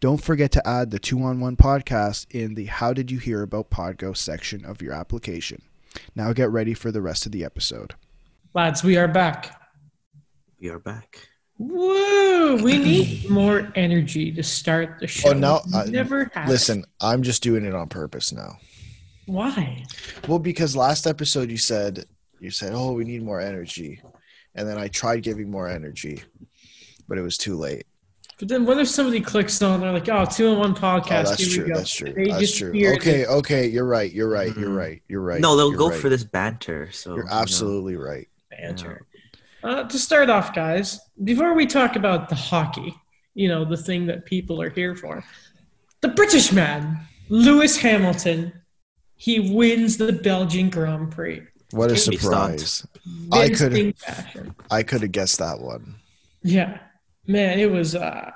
Don't forget to add the two on one podcast in the How Did You Hear About Podgo section of your application. Now get ready for the rest of the episode. Lads, we are back. We are back. Woo! We need more energy to start the show. Oh, now, We uh, never had. Listen, I'm just doing it on purpose now. Why? Well, because last episode you said you said, "Oh, we need more energy," and then I tried giving more energy, but it was too late. But then what if somebody clicks on? They're like, "Oh, two in one Oh, podcast." that's here true. we go. That's true. They That's true. hear Okay, it. okay, you're right. You're right. You're Mhm. right. You're right. no, they'll go right. for this banter. So You're you know. absolutely right. banter. Uh, to start off, guys, before we talk about the hockey, you know, the thing that people are here for, the British man, Lewis Hamilton, he wins the Belgian Grand Prix. What a Can't surprise! I could- I could have guessed that one. Yeah, man, it was. Uh,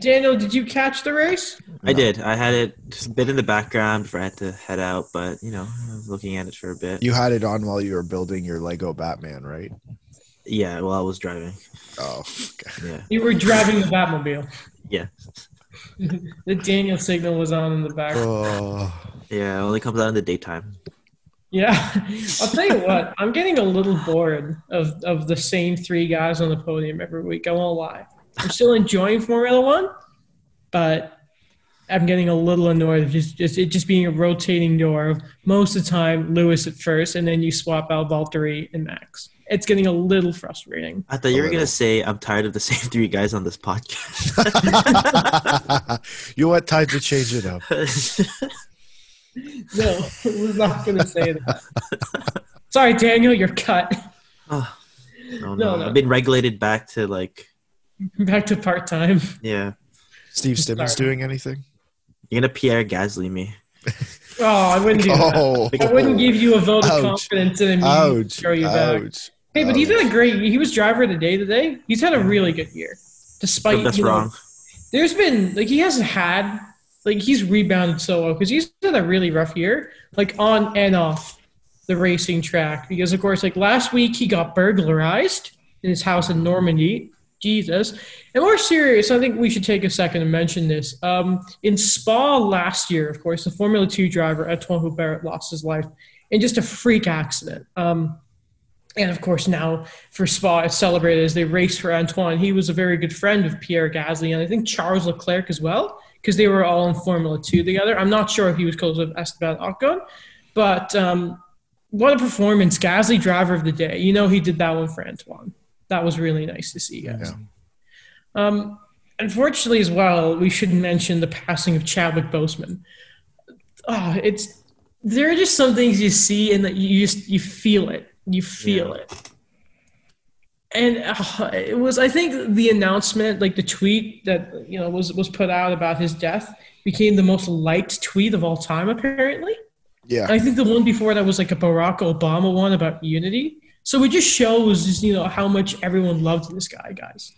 Daniel, did you catch the race? I did. I had it just a bit in the background before I had to head out, but you know, I was looking at it for a bit. You had it on while you were building your Lego Batman, right? yeah, while I was driving. Oh, okay. Yeah, You were driving the Batmobile. yeah, The Daniel signal was on in the background. oh. yeah. It only comes out in the daytime. Yeah, I'll tell you what. I'm getting a little bored of of the same three guys on the podium every week. I won't lie. I'm still enjoying Formula One, but I'm getting a little annoyed of just, just it just being a rotating door. of Most of the time, Lewis at first, and then you swap out Valtteri and Max. It's getting a little frustrating. I thought you were gonna say I'm tired of the same three guys on this podcast. you want time to change it up? No, I was not going to say that. Sorry, Daniel, you're cut. oh, no, No, no, no. I've been regulated back to like, Back to part time. yeah. Steve Simmons Sorry. doing anything? You're gonna Pierre Gasly me. Oh, I wouldn't do that. Oh, I wouldn't give you a vote of Ouch. confidence and then ouch! throw you back. ouch. Hey, but he's ouch. had a great. He was driver of the day today. He's had a really good year, despite. But that's you know, wrong. There's been like he hasn't had like he's rebounded so well because he's had a really rough year, like on and off the racing track. Because of course, like last week he got burglarized in his house in Normandy. Jesus. And more serious, I think we should take a second to mention this. Um, in Spa last year, of course, the Formula Two driver Antoine Hubert lost his life in just a freak accident. Um, and of course, now for Spa, it's celebrated as they race for Antoine. He was a very good friend of Pierre Gasly and I think Charles Leclerc as well, because they were all in Formula Two together. I'm not sure if he was close with Esteban Ocon, but um, what a performance! Gasly, driver of the day. You know, he did that one for Antoine. That was really nice to see, guys. Yeah. Um, unfortunately, as well, we should mention the passing of Chadwick Boseman. Oh, it's there are just some things you see and that you just you feel it, you feel Yeah. it. And uh, it was, I think, the announcement, like the tweet that you know was was put out about his death, became the most liked tweet of all time. Apparently, Yeah, I think the one before that was like a Barack Obama one about unity. So it just shows, just, you know, how much everyone loved this guy, guys.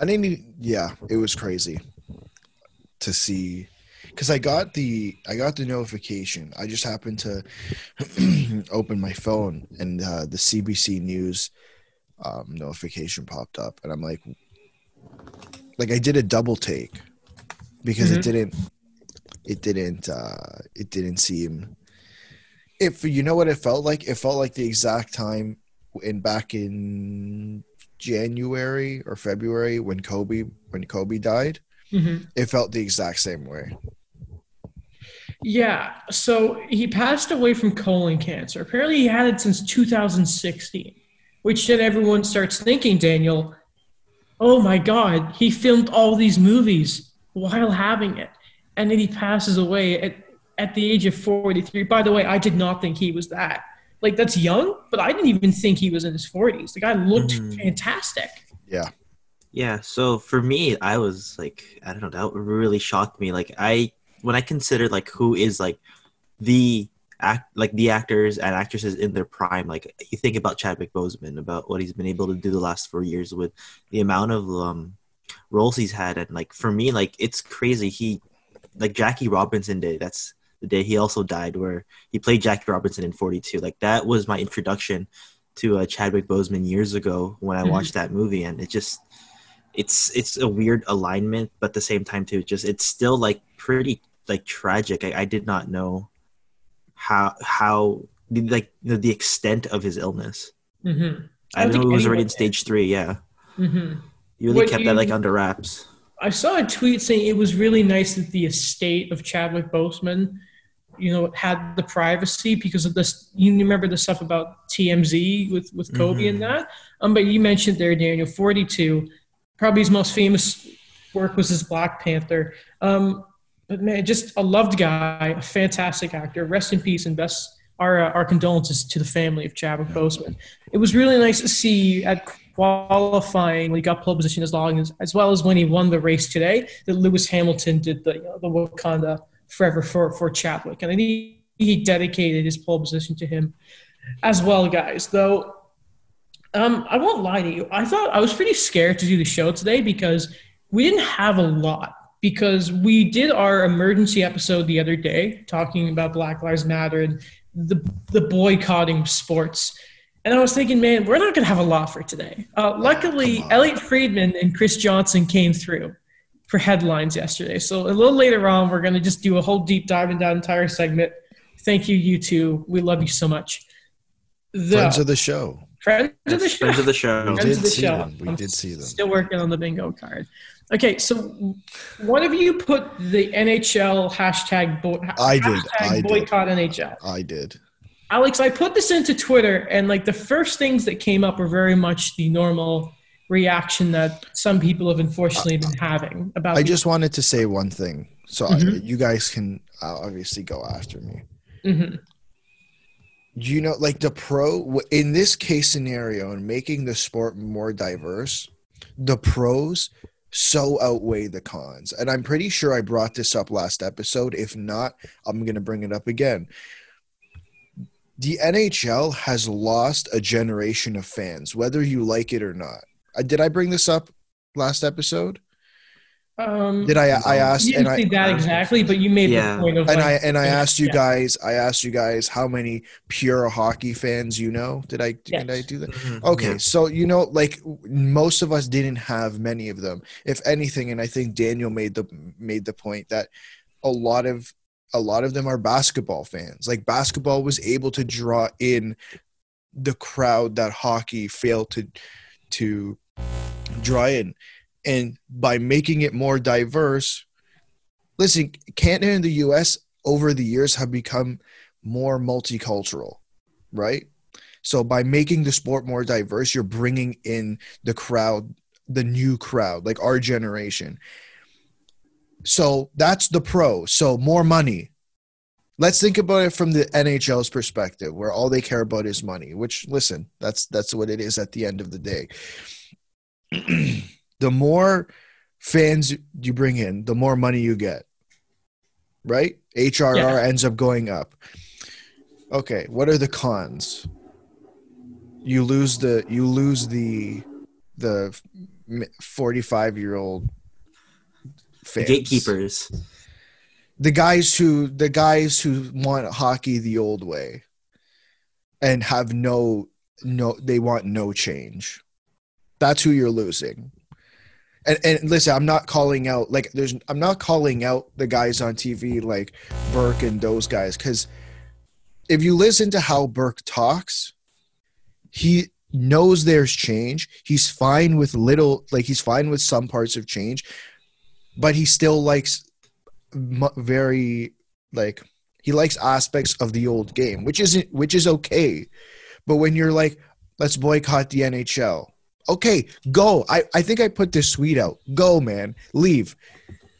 I didn't. Even, yeah, it was crazy to see because I got the I got the notification. I just happened to open my phone and uh, the CBC News um, notification popped up, and I'm like, like I did a double take because Mhm. it didn't, it didn't, uh, it didn't seem. If you know what it felt like, it felt like the exact time in back in January or February when Kobe when Kobe died. hmm It felt the exact same way. Yeah. So he passed away from colon cancer. Apparently, he had it since 2016, which then everyone starts thinking, Daniel, oh my God, he filmed all these movies while having it. And then he passes away at, at the age of 43. By the way, I did not think he was that. Like, that's young, but I didn't even think he was in his 40s. The guy looked Mhm. fantastic. Yeah. Yeah, so for me, I was like, I don't know, that really shocked me. Like I when I considered like who is like the act like the actors and actresses in their prime, like you think about Chadwick Boseman, about what he's been able to do the last four years with the amount of um roles he's had and like for me, like it's crazy. He like Jackie Robinson Day, that's the day he also died where he played Jackie Robinson in 42. Like that was my introduction to uh, Chadwick Boseman years ago when I Mhm. watched that movie and it just it's it's a weird alignment but at the same time too just it's still like pretty like tragic i, I did not know how how like the, the extent of his illness Mm-hmm. I i, know it was already anyone in stage three yeah Mm-hmm. you really What kept that like under wraps I saw a tweet saying it was really nice that the estate of Chadwick Boseman, you know, had the privacy because of this. You remember the stuff about TMZ with with Kobe and Mhm. that. Um, but you mentioned there, Daniel, forty two. Probably his most famous work was his Black Panther. Um, but man, just a loved guy, a fantastic actor. Rest in peace and best. Our, uh, our condolences to the family of Chadwick Boseman. It was really nice to see at qualifying when he got pole position as long as as well as when he won the race today that Lewis Hamilton did the you know, the Wakanda forever for for Chadwick. And I think he dedicated his pole position to him as well guys. Though um I won't lie to you. I thought I was pretty scared to do the show today because we didn't have a lot. Because we did our emergency episode the other day talking about Black Lives Matter and the the boycotting sports. And I was thinking, man, we're not going to have a lot for today. Uh, luckily. Elliotte Friedman and Chris Johnston came through for headlines yesterday. So a little later on, we're going to just do a whole deep dive into that entire segment. Thank you, you two. We love you so much. The, Friends of the show. friends of the show. friends of the show We Friends did of the see show. them. We I'm did see them. Still working on the bingo card. Okay, so one of you put the NHL hashtag, bo- I did. hashtag I did. NHL. I did. Alex, I put this into Twitter, and like the first things that came up were very much the normal reaction that some people have unfortunately been having about. I just wanted to say one thing. So I- Mhm. you guys can uh, obviously go after me. Mhm. you know like the pro in this case scenario and making the sport more diverse the pros so outweigh the cons and i'm pretty sure i brought this up last episode if not i'm going to bring it up again the nhl has lost a generation of fans whether you like it or not Uh, did i bring this up last episode Um, did i i asked you didn't i say that exactly, but you made Yeah. the point of and like, I and I asked you yeah. guys, I asked you guys how many pure hockey fans you know. Did I did I do that? Mhm. Okay, Yeah. so you know, like most of us didn't have many of them, if anything, and I think Daniel made the made the point that a lot of a lot of them are basketball fans. Like basketball was able to draw in the crowd that hockey failed to to draw in, and by making it more diverse, listen, Canada and the U.S. over the years have become more multicultural, right? So by making the sport more diverse, you're bringing in the crowd, the new crowd, like our generation. So that's the pro. So more money. Let's think about it from the NHL's perspective, where all they care about is money. Which, listen, that's that's what it is at the end of the day. the more fans you bring in, the more money you get. Right? HRR Yeah. ends up going up. Okay, what are the cons? You lose the you lose the the 45 year old The gatekeepers the guys who the guys who want hockey the old way and have no no they want no change that's who you're losing. And and listen i'm not calling out like there's i'm not calling out the guys on tv like burke and those guys because if you listen to how burke talks he knows there's change. He's fine with little like he's fine with some parts of change but he still likes very like he likes aspects of the old game which isn't which is okay. But when you're like let's boycott the nhl okay go i i think i put this tweet out go man leave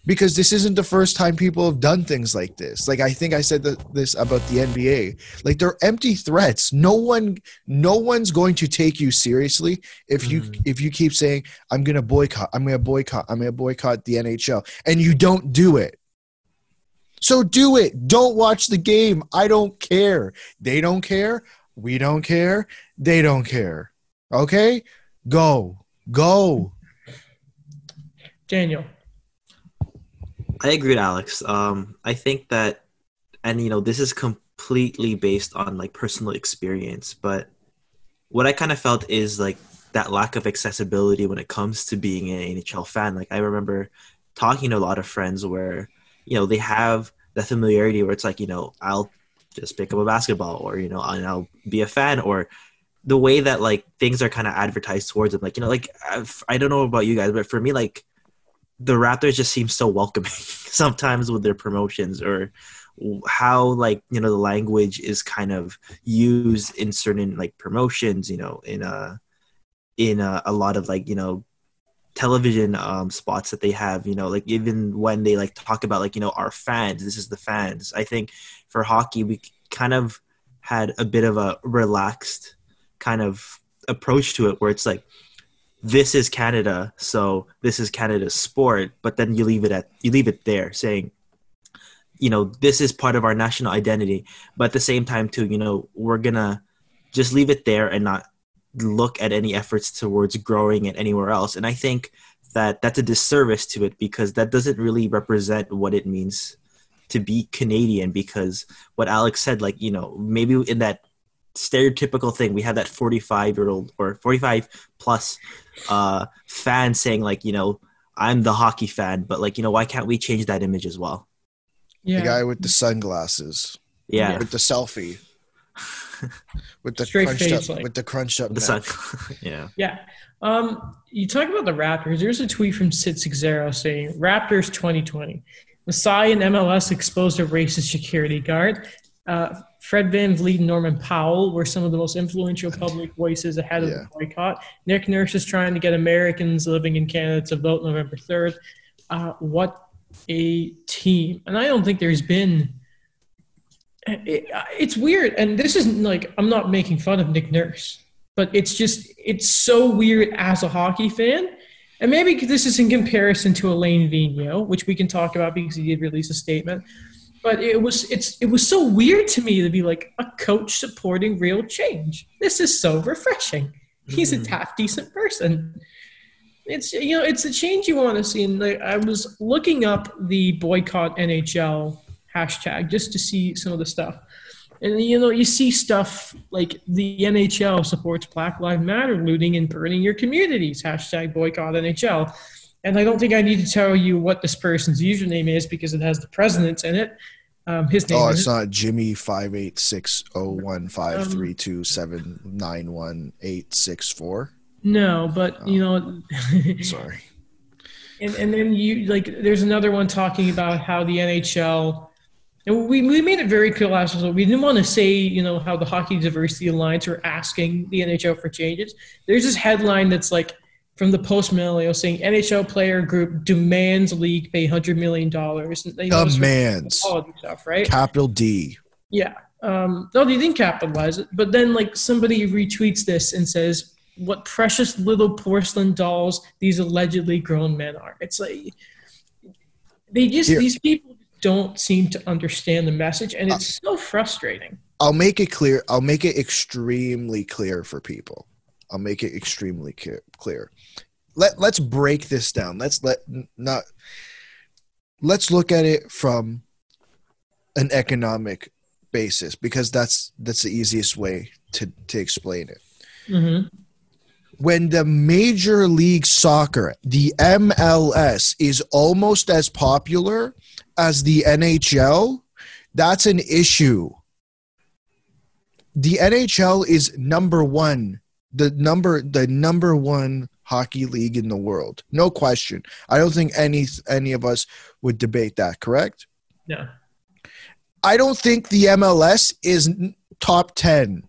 because this isn't the first time people have done things like this. Like I think I said that, this about the NBA. Like they're empty threats. No one, no one's going to take you seriously if you Mm. if you keep saying I'm going to boycott, I'm going to boycott, I'm going to boycott the NHL, and you don't do it. So do it. Don't watch the game. I don't care. They don't care. We don't care. They don't care. Okay, go, go. Daniel. I agree with Alex. Um, I think that, and you know, this is completely based on like personal experience, but what I kind of felt is like that lack of accessibility when it comes to being an NHL fan. Like I remember talking to a lot of friends where, you know, they have the familiarity where it's like, you know, I'll just pick up a basketball or, you know, and I'll be a fan or the way that like things are kind of advertised towards them. Like, you know, like I've, I don't know about you guys, but for me, like the Raptors just seem so welcoming sometimes with their promotions or how like you know the language is kind of used in certain like promotions you know in a in a, a lot of like you know television um spots that they have you know like even when they like talk about like you know our fans this is the fans i think for hockey we kind of had a bit of a relaxed kind of approach to it where it's like this is Canada, so this is Canada's sport, but then you leave it at you leave it there saying, you know, this is part of our national identity, but at the same time too, you know, we're gonna just leave it there and not look at any efforts towards growing it anywhere else. And I think that that's a disservice to it because that doesn't really represent what it means to be Canadian because what Alex said, like, you know, maybe in that stereotypical thing, we have that 45 year old or 45 plus uh, fan saying, like, you know, I'm the hockey fan, but like, you know, why can't we change that image as well? Yeah. The guy with the sunglasses, Yeah. with the selfie, with the Straight crunched face, up, like- with the crunched up. The sun. yeah. Yeah. Um, you talk about the Raptors. There's a tweet from Sid Zero saying Raptors 2020. Masai and MLS exposed a racist security guard. Uh, Fred VanVleet and Norman Powell were some of the most influential public voices ahead of Yeah. the boycott. Nick Nurse is trying to get Americans living in Canada to vote November 3rd. Uh, what a team. And I don't think there's been. It, it's weird. And this isn't like, I'm not making fun of Nick Nurse but it's just it's so weird as a hockey fan and maybe this is in comparison to Alain Vigneault, which we can talk about because he did release a statement. But it was it's it was so weird to me to be like a coach supporting real change. This is so refreshing. He's a Mhm. half decent person. It's you know it's a change you want to see. And like, I was looking up the boycott NHL hashtag just to see some of the stuff. And you know, you see stuff like the NHL supports Black Lives Matter looting and burning your communities. Hashtag boycott NHL. And I don't think I need to tell you what this person's username is because it has the president's in it. Um, his name Oh, it's not Jimmy five eight six zero one five three two seven nine one eight six four. no, but you know, Sorry. and and then you like there's another one talking about how the NHL and we, we made it very clear last episode. We didn't want to say, you know, how the Hockey Diversity Alliance are asking the NHL for changes. There's this headline that's like from the Post Millennial saying NHL player group demands league pay hundred million dollars. Demands. stuff, right? Capital D. Yeah. Um, no, they didn't capitalize it. But then, like, somebody retweets this and says, "What precious little porcelain dolls these allegedly grown men are." It's like they just Here. these people don't seem to understand the message, and it's so frustrating. I'll make it clear. I'll make it extremely clear for people. I'll make it extremely clear. Let Let's break this down. Let's let not. Let's look at it from an economic basis because that's that's the easiest way to to explain it. hmm when the Major League Soccer, the MLS, is almost as popular as the NHL, that's an issue. The NHL is number one, the number the number one hockey league in the world. No question. I don't think any any of us would debate that, correct? Yeah. I don't think the MLS is top 10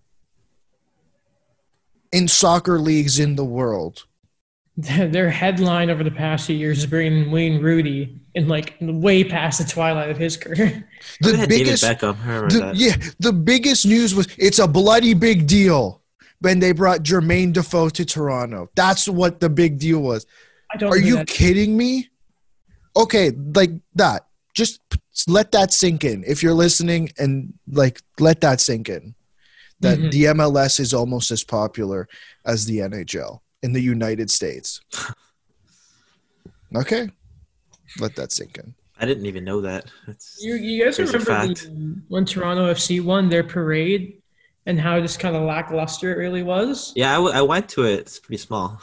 in soccer leagues in the world. their headline over the past few years is bringing Wayne Rooney in like way past the twilight of his career. The biggest, David Beckham. The, yeah, the biggest news was it's a bloody big deal when they brought Jermaine Defoe to Toronto. That's what the big deal was. I don't. Are you that- kidding me? Okay, like that. Just let that sink in. If you're listening and like let that sink in. That Mhm. the MLS is almost as popular as the NHL in the United States. Okay. Let that sink in. I didn't even know that. That's, You, you guys remember the, when Toronto FC won their parade and how just kind of lackluster it really was? yeah, I, w- I went to it. It's pretty small.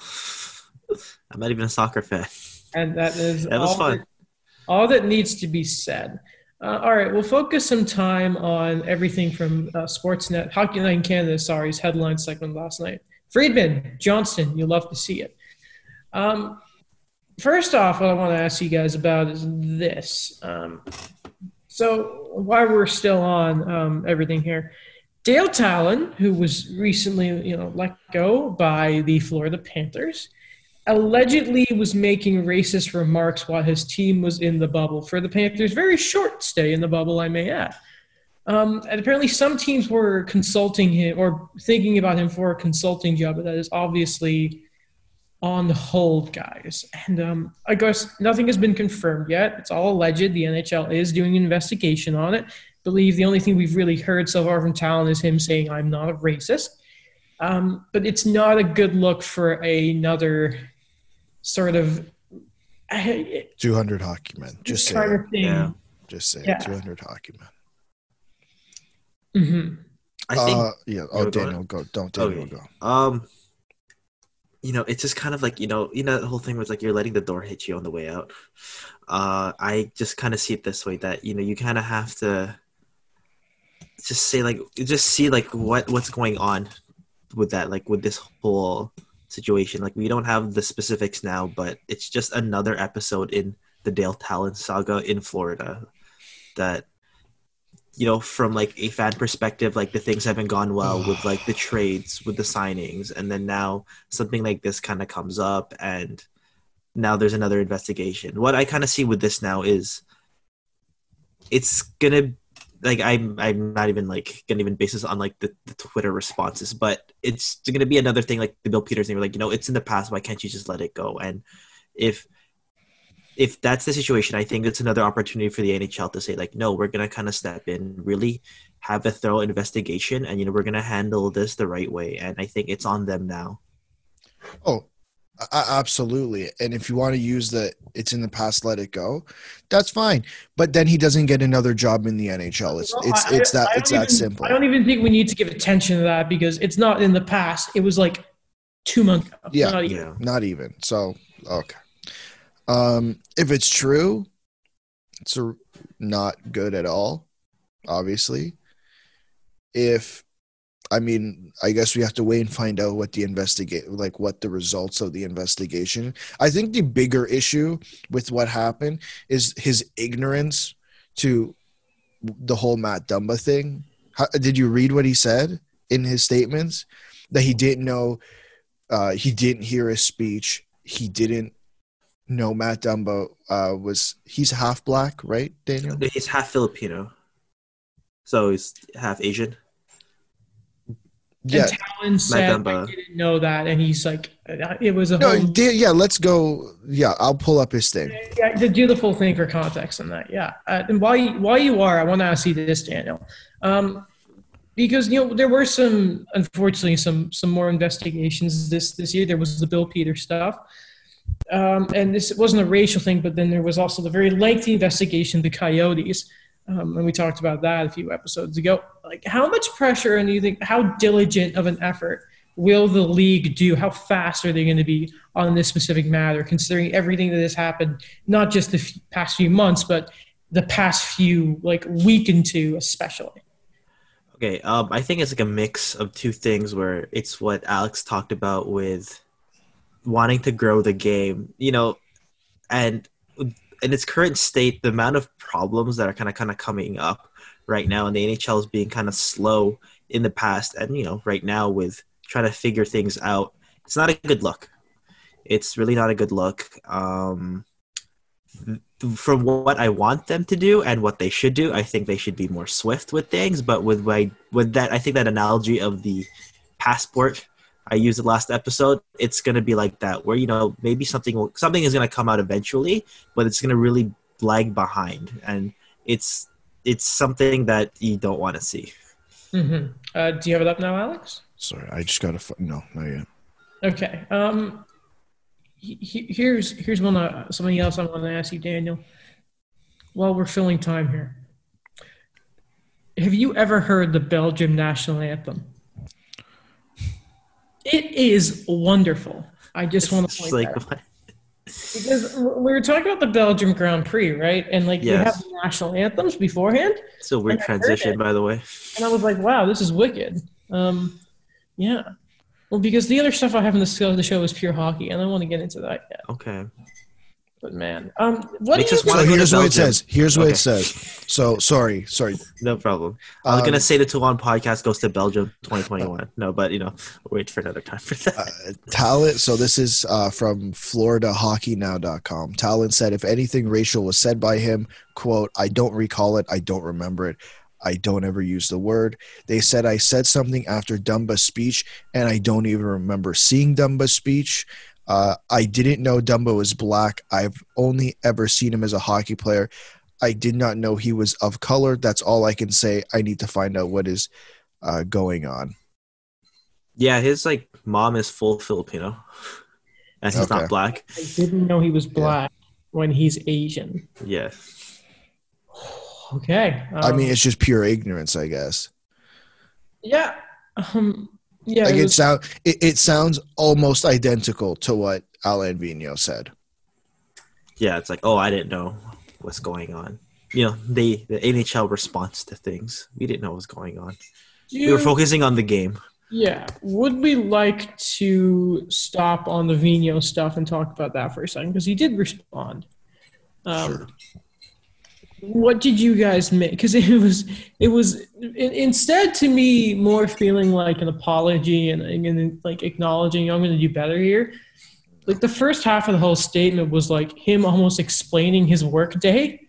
I'm not even a soccer fan. And that is That was all, fun. That, all that needs to be said. Uh, all right, we'll focus some time on everything from uh, Sportsnet, Hockey Night in Canada, sorry's headline segment last night. Friedman, Johnston, you'll love to see it. Um, first off, what I want to ask you guys about is this. Um, so, while we're still on um, everything here, Dale Tallon, who was recently, you know, let go by the Florida Panthers, allegedly was making racist remarks while his team was in the bubble for the Panthers' very short stay in the bubble, I may add. Um, and apparently, some teams were consulting him or thinking about him for a consulting job, but that is obviously on hold, guys. And um, I guess nothing has been confirmed yet. It's all alleged. The NHL is doing an investigation on it. Believe the only thing we've really heard so far from Tallon is him saying, I'm not a racist. Um, but it's not a good look for another sort of 200 hockey men. Just say it. Yeah. Just say Yeah. 200 hockey men. Mhm. I think uh, yeah. Oh, go Daniel, go. Don't Daniel Okay. go. Um, you know, it's just kind of like you know, you know, the whole thing was like you're letting the door hit you on the way out. Uh, I just kind of see it this way that you know you kind of have to just say like just see like what what's going on with that like with this whole situation. Like we don't have the specifics now, but it's just another episode in the Dale Tallon saga in Florida that you know from like a fan perspective like the things haven't gone well with like the trades with the signings and then now something like this kind of comes up and now there's another investigation what i kind of see with this now is it's gonna like i'm i'm not even like gonna even base this on like the, the twitter responses but it's gonna be another thing like the bill peters thing where like you know it's in the past why can't you just let it go and if if that's the situation, I think it's another opportunity for the NHL to say, like, no, we're gonna kind of step in, really have a thorough investigation, and you know, we're gonna handle this the right way. And I think it's on them now. Oh, a- a- absolutely. And if you want to use the it's in the past, let it go. That's fine. But then he doesn't get another job in the NHL. It's Well, it's I- it's that it's don't that simple. I don't even think we need to give attention to that because it's not in the past. It was like two months ago. Yeah. Not even. Yeah. Not even. So okay. Um, if it's true, it's a, not good at all. Obviously, if I mean, I guess we have to wait and find out what the investigate, like what the results of the investigation. I think the bigger issue with what happened is his ignorance to the whole Matt Dumba thing. How, did you read what he said in his statements? That he didn't know, uh, he didn't hear his speech. He didn't know Matt Dumba uh, was. He's half black, right, Daniel? He's half Filipino, so he's half Asian. Yeah. And Tallon said I didn't know that, and he's like, uh, it was a No, whole, da- yeah. Let's go. Yeah, I'll pull up his thing. yeah, to do the full thing for context on that. Yeah, uh, and while you, while you are, I want to ask you this, Daniel, um, because you know there were some, unfortunately, some some more investigations this this year. There was the Bill Peter stuff, um, and this wasn't a racial thing, but then there was also the very lengthy investigation the Coyotes. Um, and we talked about that a few episodes ago. Like, how much pressure and you think, how diligent of an effort will the league do? How fast are they going to be on this specific matter, considering everything that has happened, not just the f- past few months, but the past few, like, week and two, especially? Okay, um, I think it's like a mix of two things where it's what Alex talked about with wanting to grow the game, you know, and in its current state, the amount of problems that are kind of kind of coming up right now, and the NHL is being kind of slow in the past, and you know, right now with trying to figure things out, it's not a good look. It's really not a good look. Um, from what I want them to do and what they should do, I think they should be more swift with things. But with my with that, I think that analogy of the passport I used the last episode, it's gonna be like that, where you know maybe something will, something is gonna come out eventually, but it's gonna really lag behind, and it's it's something that you don't want to see. Mm-hmm. Uh, do you have it up now, Alex? Sorry, I just got to. No, not yet. Okay. Um, he- here's here's one uh, something else I want to ask you, Daniel. While we're filling time here, have you ever heard the Belgium national anthem? It is wonderful. I just want to It's point like that out. because we were talking about the Belgium Grand Prix, right? And like we Yes. have the national anthems beforehand, it's a weird transition, by the way. and I was like, "Wow, this is wicked." Um, yeah. Well, because the other stuff I have in the show, the show is pure hockey, and I don't want to get into that yet. Okay. But man, um, what do you us wanna So to here's what it says. Here's what Okay. it says. So sorry, sorry. No problem. I was Um, gonna say the Toulon podcast goes to Belgium 2021. No, but you know, we'll wait for another time for that. uh, Tallon. So this is uh, from FloridaHockeyNow.com. Tallon said, if anything racial was said by him, quote, I don't recall it. I don't remember it. I don't ever use the word. They said I said something after Dumba's speech, and I don't even remember seeing Dumba's speech. Uh, I didn't know Dumba was black. I've only ever seen him as a hockey player. I did not know he was of color. That's all I can say. I need to find out what is uh, going on. yeah, his like mom is full Filipino, and he's Okay. not black. I didn't know he was black when he's Asian. Yeah. Okay. I um, mean, it's just pure ignorance, I guess. yeah, um, yeah. like it it, was- sound, it, it sounds almost identical to what Alain Vigneault said. Yeah, it's like, oh, I didn't know what's going on. You know, they the NHL response to things. We didn't know what was going on. We were focusing on the game. Yeah. Would we like to stop on the Vino stuff and talk about that for a second? Because he did respond. Um, Sure. What did you guys make? Because it was, it was in, instead to me more feeling like an apology and, and like acknowledging I'm going to do better here. Like the first half of the whole statement was like him almost explaining his work day.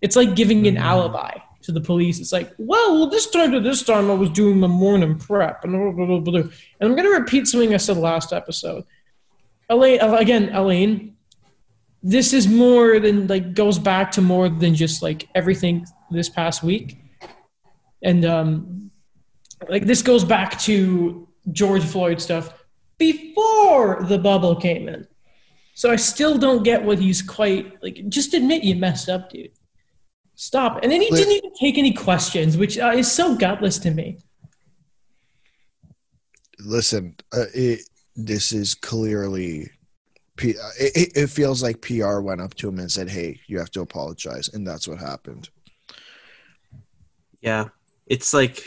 It's like giving an mm-hmm. alibi to the police. It's like, well, well, this time to this time I was doing my morning prep, and blah, blah, blah, blah. and I'm going to repeat something I said last episode. Alain, uh, again, Alain, this is more than like goes back to more than just like everything this past week, and um, like this goes back to George Floyd stuff before the bubble came in. So I still don't get what he's quite like. Just admit you messed up, dude. Stop. And then he didn't even take any questions, which uh, is so gutless to me. Listen, uh, it, this is clearly. P, uh, it, it- feels like PR went up to him and said, "Hey, you have to apologize," and that's what happened. Yeah, it's like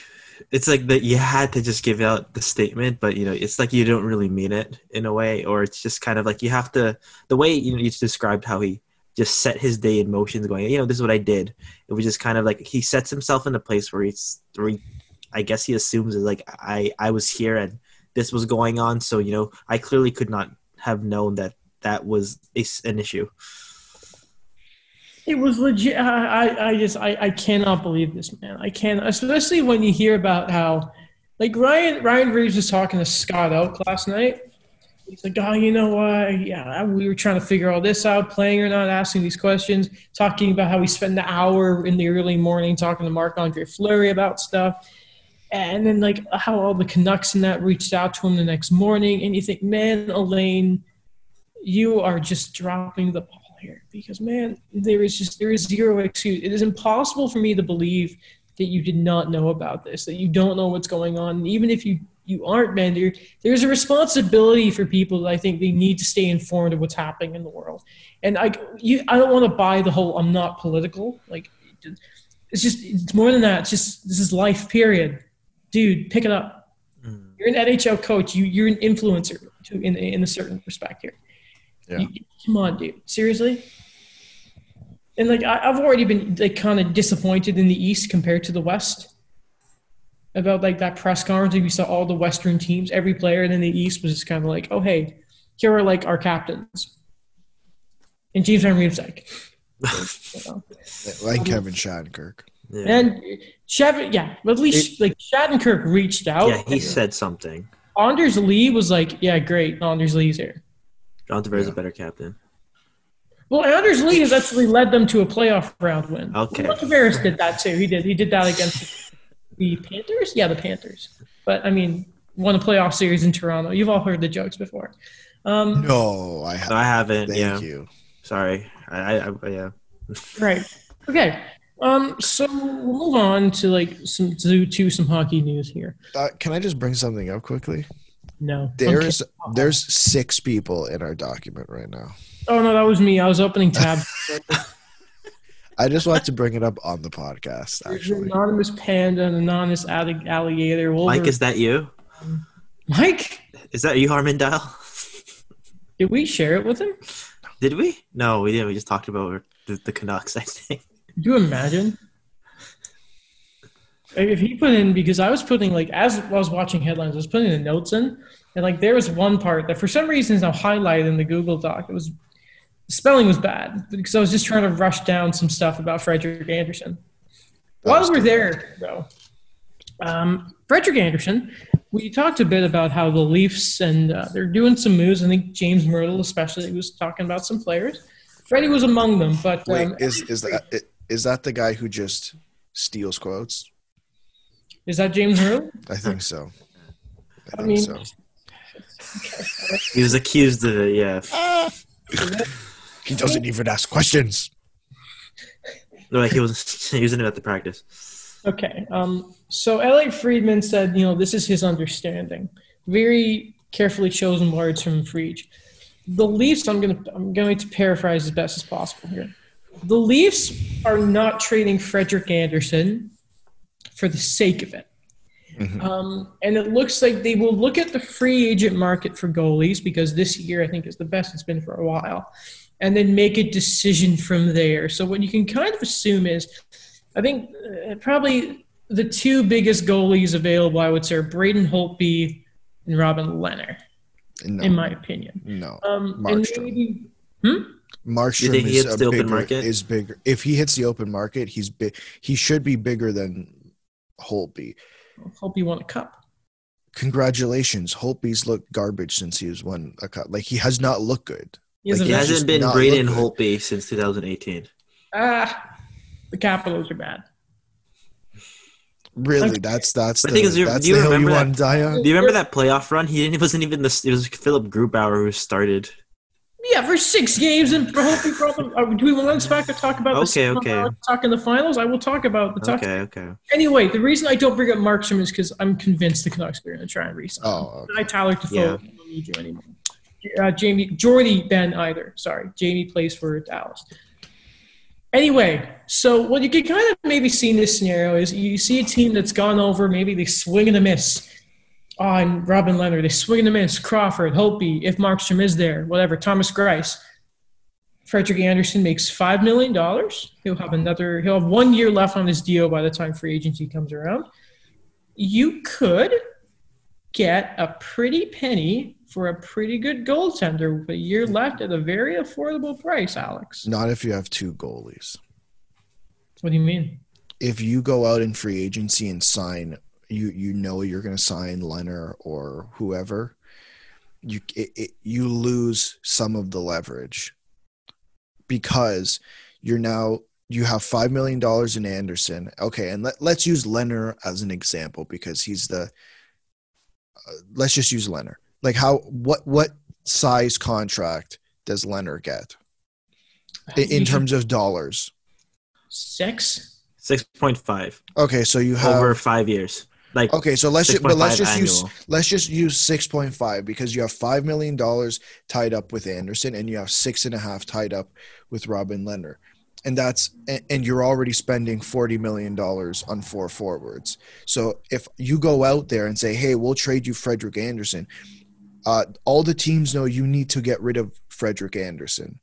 it's like that you had to just give out the statement, but you know, it's like you don't really mean it in a way, or it's just kind of like you have to. The way you know you described how he just set his day in motion, going, you know, this is what I did. It was just kind of like he sets himself in a place where he's, where he, I guess he assumes is like I I was here and this was going on, so you know, I clearly could not have known that that was a an issue. It was legit. I, I, just, I, I cannot believe this, man. I can't, especially when you hear about how, like Ryan, Ryan Reaves was talking to Scott Oake last night. He's like, oh, you know what? Yeah, we were trying to figure all this out, playing or not, asking these questions, talking about how we spent the hour in the early morning talking to Marc Andre Fleury about stuff. And then, like, how all the Canucks and that reached out to him the next morning. And you think, man, Alain, you are just dropping the ball here. Because man there is just there is zero excuse. It is impossible for me to believe that you did not know about this that you don't know what's going on. Even if you you aren't man there, there's a responsibility for people that i think they need to stay informed of what's happening in the world. And i you i don't want to buy the whole i'm not political. Like it's just it's more than that. It's just this is life period dude pick it up mm. you're an nhl coach you you're an influencer to in in a certain respect here Yeah. you- come on, dude. Seriously? And like I, I've already been like kind of disappointed in the East compared to the West. About like that press conference, we saw all the Western teams, every player, and then the East was just kind of like, oh hey, here are like our captains. And James Van. You know? like Kevin Shattenkirk. yeah. And Shatton, yeah, at least like Shattenkirk reached out. yeah, he said something. Anders Lee was like, yeah, great. Anders Lee's here. John Tavares is Yeah. a better captain. Well, Anders Lee has actually led them to a playoff round win. Okay. Well, Tavares did that too. He did. He did that against the Panthers. Yeah, the Panthers. But I mean, won a playoff series in Toronto. You've all heard the jokes before. Um, No, I No, have. I haven't. Thank yeah. you. Sorry. I, I, I yeah. Right. Okay. Um. So we'll move on to like some to, to some hockey news here. Uh, can I just bring something up quickly? No. There's there's six people in our document right now. Oh no, that was me. I was opening tabs. I just want to bring it up on the podcast. There's an anonymous panda, an anonymous allig- alligator. Mike, is that you? Mike? Is that you, Harman Dayal? Did we share it with him? Did we? No, we didn't. We just talked about the, the Canucks, I think. Could you imagine? Like, If he put in because I was putting like as I was watching headlines, I was putting the notes in, and like there was one part that for some reason is now highlighted in the Google Doc. It was spelling was bad because I was just trying to rush down some stuff about Frederik Andersen. That While we're there, though, um, Frederik Andersen, we talked a bit about how the Leafs and uh, they're doing some moves. I think James Mirtle, especially, was talking about some players. Freddie was among them, but wait, um, is is that is that the guy who just steals quotes? is that James Mirtle? I think so. I I think mean, so. He was accused of it, yeah. He doesn't even ask questions. No, like he was he was in it at the practice. Okay. Um, so Elliotte Friedman said, you know, this is his understanding. Very carefully chosen words from Freege. The Leafs, I'm gonna I'm going to paraphrase as best as possible here. The Leafs are not trading Frederik Andersen for the sake of it. Mhm. Um, and it looks like they will look at the free agent market for goalies because this year I think is the best it's been for a while, and then make a decision from there. So what you can kind of assume is, I think uh, probably the two biggest goalies available, I would say, are Braden Holtby and Robin Lehner, No, in my opinion. no. Um, and Markstrom. maybe, hmm? Markstrom think he is hits a the open bigger, market? is bigger. If he hits the open market, he's big. He should be bigger than Holtby. Holtby won a cup. Congratulations, Holtby's looked garbage since he has won a cup. Like he has not looked good. He has Like, He a he's very- hasn't been not Braden look Holtby since 2018. ah, the Capitals are bad. Really, Okay. that's that's The the, thing is, that's do you the hill you remember want to die on. Do you remember that playoff run? He didn't. It wasn't even the. It was Philip Grubauer who started. Yeah, for six games and Holtby problem. Uh, do we want us back to talk about the Okay, okay. talk in the finals? I will talk about the talk. Okay, okay. Anyway, the reason I don't bring up Markstrom is because I'm convinced the Canucks are going to try and resign. him. Oh, okay. I Tyler Defoe Yeah. don't need you anymore. Uh, Jamie Jordy Ben either. Sorry, Jamie plays for Dallas. Anyway, so what you can kind of maybe see in this scenario is you see a team that's gone over, maybe they swing and a miss on Robin Lehner, they swing and a miss, Crawford, Holtby, if Markstrom is there, whatever, Thomas Greiss. Frederik Andersen makes five million dollars. He'll have another. He'll have one year left on his deal by the time free agency comes around. You could get a pretty penny for a pretty good goaltender with a year left at a very affordable price, Alex. Not if you have two goalies. What do you mean? If you go out in free agency and sign, you you know you're going to sign Lehner or whoever. You it, it, you lose some of the leverage because you're now you have five million dollars in Andersen. Okay, and let, let's use Lehner as an example because he's the. Uh, let's just use Lehner. Like how what what size contract does Lehner get in, in terms of dollars? six. Six point five Okay, so you have over five years. Like Okay, so let's just, but let's 6.5 just use let's just use six point five because you have five million dollars tied up with Andersen and you have six and a half tied up with Robin Lehner, and that's and, you're already spending forty million dollars on four forwards. So if you go out there and say, "Hey, we'll trade you Frederik Andersen," uh, all the teams know you need to get rid of Frederik Andersen.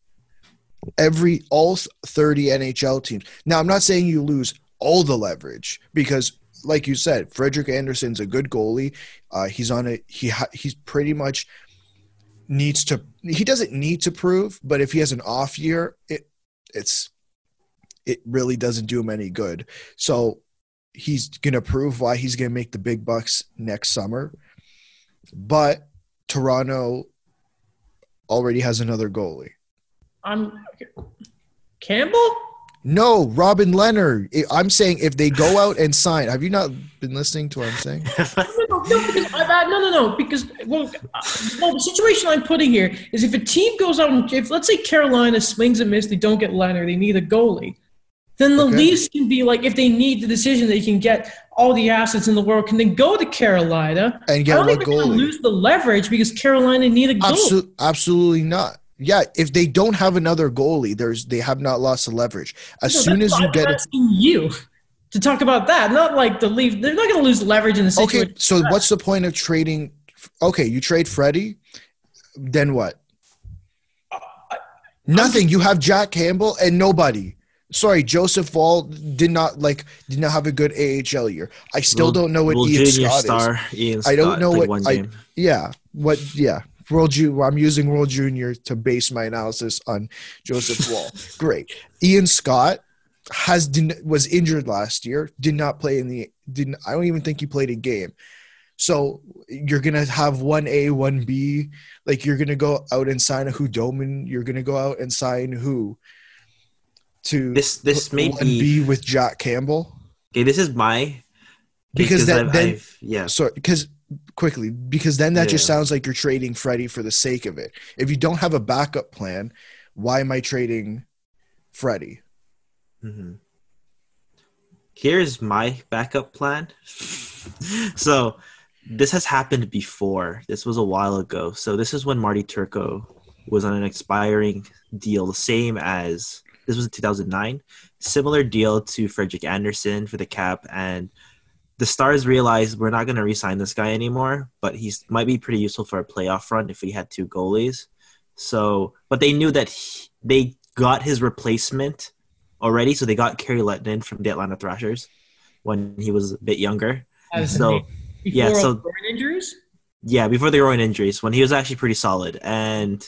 Every all thirty NHL teams. Now, I'm not saying you lose all the leverage because like you said, Frederik Andersen's a good goalie. Uh, he's on a he ha, he's pretty much needs to he doesn't need to prove, but if he has an off year, it it's it really doesn't do him any good. So he's gonna prove why he's gonna make the big bucks next summer. But Toronto already has another goalie. I'm Campbell. No, Robin Lehner. I- I'm saying if they go out and sign, have you not been listening to what I'm saying? No, no, no, because I've no, no, no. Because well, uh, well, the situation I'm putting here is if a team goes out and if let's say Carolina swings and miss, they don't get Lehner, they need a goalie. Then the Okay. Leafs can be like, if they need the decision, they can get all the assets in the world. Can they go to Carolina? And I get don't what think goalie? lose the leverage because Carolina need a goalie. Absolutely, absolutely not. Yeah, if they don't have another goalie, there's they have not lost the leverage. As No, soon as you I'm get it, asking you to talk about that, not like the leave. They're not going to lose leverage in the situation. okay. So what's the point of trading? Okay, you trade Freddie, then what? Nothing. You have Jack Campbell and nobody. Sorry, Joseph Woll did not like did not have a good AHL year. I still World- don't know what World Ian Junior Scott is. star Ian Scott I don't know what one I- game. Yeah. What? Yeah. World Ju- I'm using World Junior to base my analysis on Joseph Woll. Great. Ian Scott has was injured last year. Did not play in the. Didn't. I don't even think he played a game. So you're gonna have one A, one B. Like you're gonna go out and sign a who Doman. You're gonna go out and sign who to This this may be B with Jack Campbell. okay. This is my Because that- I've- then- I've- yeah So because quickly because then that just sounds like you're trading Freddie for the sake of it. If you don't have a backup plan, why am I trading Freddie? hmm Here's my backup plan. so this has happened before. This was a while ago. So this is when Marty Turco was on an expiring deal, the same as this was in 2009. Similar deal to Frederik Andersen for the cap, and the Stars realized we're not going to re-sign this guy anymore, but he might be pretty useful for a playoff run if we had two goalies. So, but they knew that he, they got his replacement already, so they got Kari Lehtonen from the Atlanta Thrashers when he was a bit younger. So. Before yeah, so- injuries. yeah, before the groin injuries, when he was actually pretty solid, and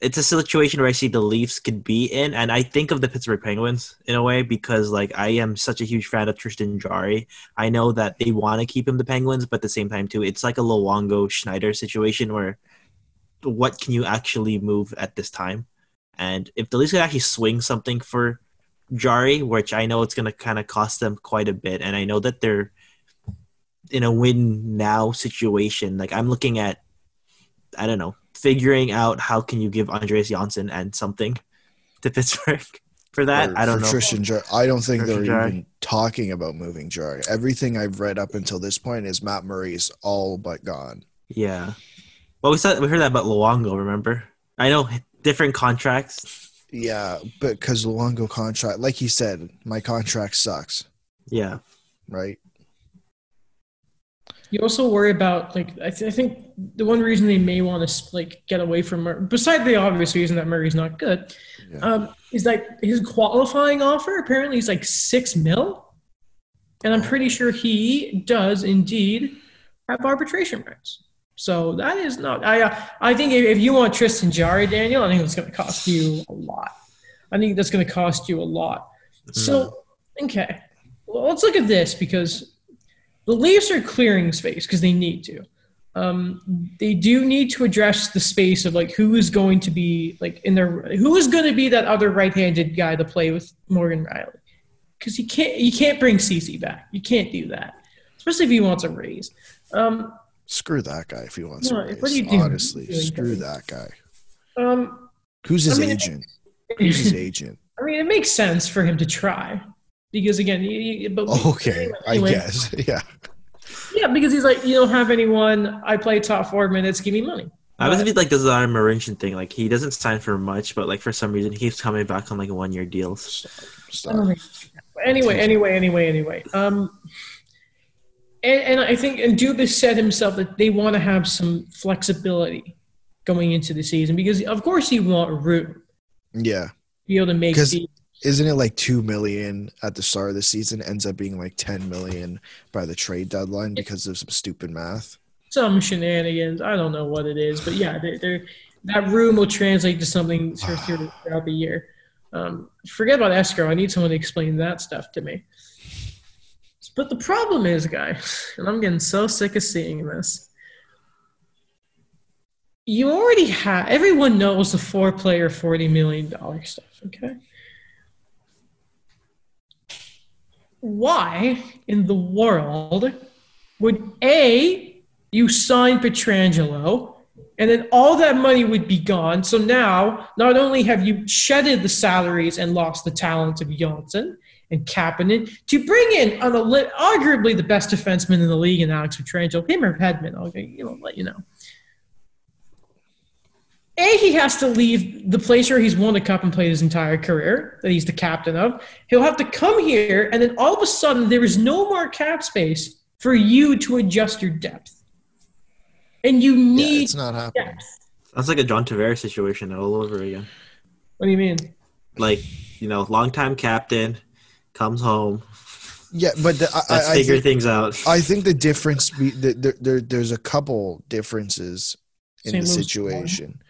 it's a situation where I see the Leafs could be in, and I think of the Pittsburgh Penguins in a way because like I am such a huge fan of Tristan Jarry. I know that they want to keep him the Penguins, but at the same time too, it's like a Luongo Schneider situation where what can you actually move at this time? And if the Leafs could actually swing something for Jarry, which I know it's going to kind of cost them quite a bit, and I know that they're in a win now situation. Like I'm looking at, I don't know, figuring out how can you give Andreas Johnsson and something to Pittsburgh for that. I don't know. Tristan Jar- I don't think Tristan they're Jarry. even talking about moving Jarry. Everything I've read up until this point is Matt Murray's all but gone. Yeah. Well, we said we heard that about Luongo. Remember? I know different contracts. Yeah, but because Luongo contract, like he said, my contract sucks, Yeah. right? You also worry about like I, th- I think the one reason they may want to like get away from Murray, beside the obvious reason that Murray's not good, Yeah. um, is that his qualifying offer apparently is like six mil, and I'm pretty sure he does indeed have arbitration rights. So that is not. I uh, I think if, if you want Tristan Jarry, Daniel, I think it's going to cost you a lot. I think that's going to cost you a lot. So okay, well, let's look at this because the Leafs are clearing space because they need to. Um, they do need to address the space of like who is going to be like in their who is going to be that other right-handed guy to play with Morgan Rielly because you can't you can't bring Ceci back. You can't do that, especially if he wants a raise. Um, Screw that guy if he wants No, to raise. what are you doing? Honestly, What are you screw that guy. um, Who's his I mean, agent? Who's his agent? I mean, it makes sense for him to try because again, he, he- but Okay, I anyway. guess. Yeah. yeah, because he's like, you don't have anyone. I play top four minutes. Give me money. I was a bit like this Arm Marincin thing. Like he doesn't sign for much, but like for some reason he keeps coming back on like a one year deals. Stop. Stop. Anyway, anyway, anyway, anyway. Um, and, and I think and Dubas said himself that they want to have some flexibility going into the season because of course you want room Yeah. be able to make 'Cause- the Isn't it like two million at the start of the season? Ends up being like ten million by the trade deadline because of some stupid math. some shenanigans. I don't know what it is, but yeah, they're, they're, that room will translate to something throughout the year. Um, forget about escrow. I need someone to explain that stuff to me. But the problem is, guys, and I'm getting so sick of seeing this. You already have, everyone knows the four player, $40 million stuff, okay? Why in the world would A, you sign Pietrangelo, and then all that money would be gone. So now, not only have you shedded the salaries and lost the talent of Johnsson and Kapanen to bring in on a arguably the best defenseman in the league and Alex Pietrangelo, him or Hedman, I'll you know, let you know. A, he has to leave the place where he's won a cup and played his entire career, that he's the captain of. He'll have to come here, and then all of a sudden, there is no more cap space for you to adjust your depth. And you need. Yeah, need it's not happening. depth. That's like a John Tavares situation all over again. What do you mean? Like, you know, longtime captain comes home. Yeah, but the, I, Let's I, I, figure think, things out. I think the difference, be, the, there, there, there's a couple differences in St. the Louis situation.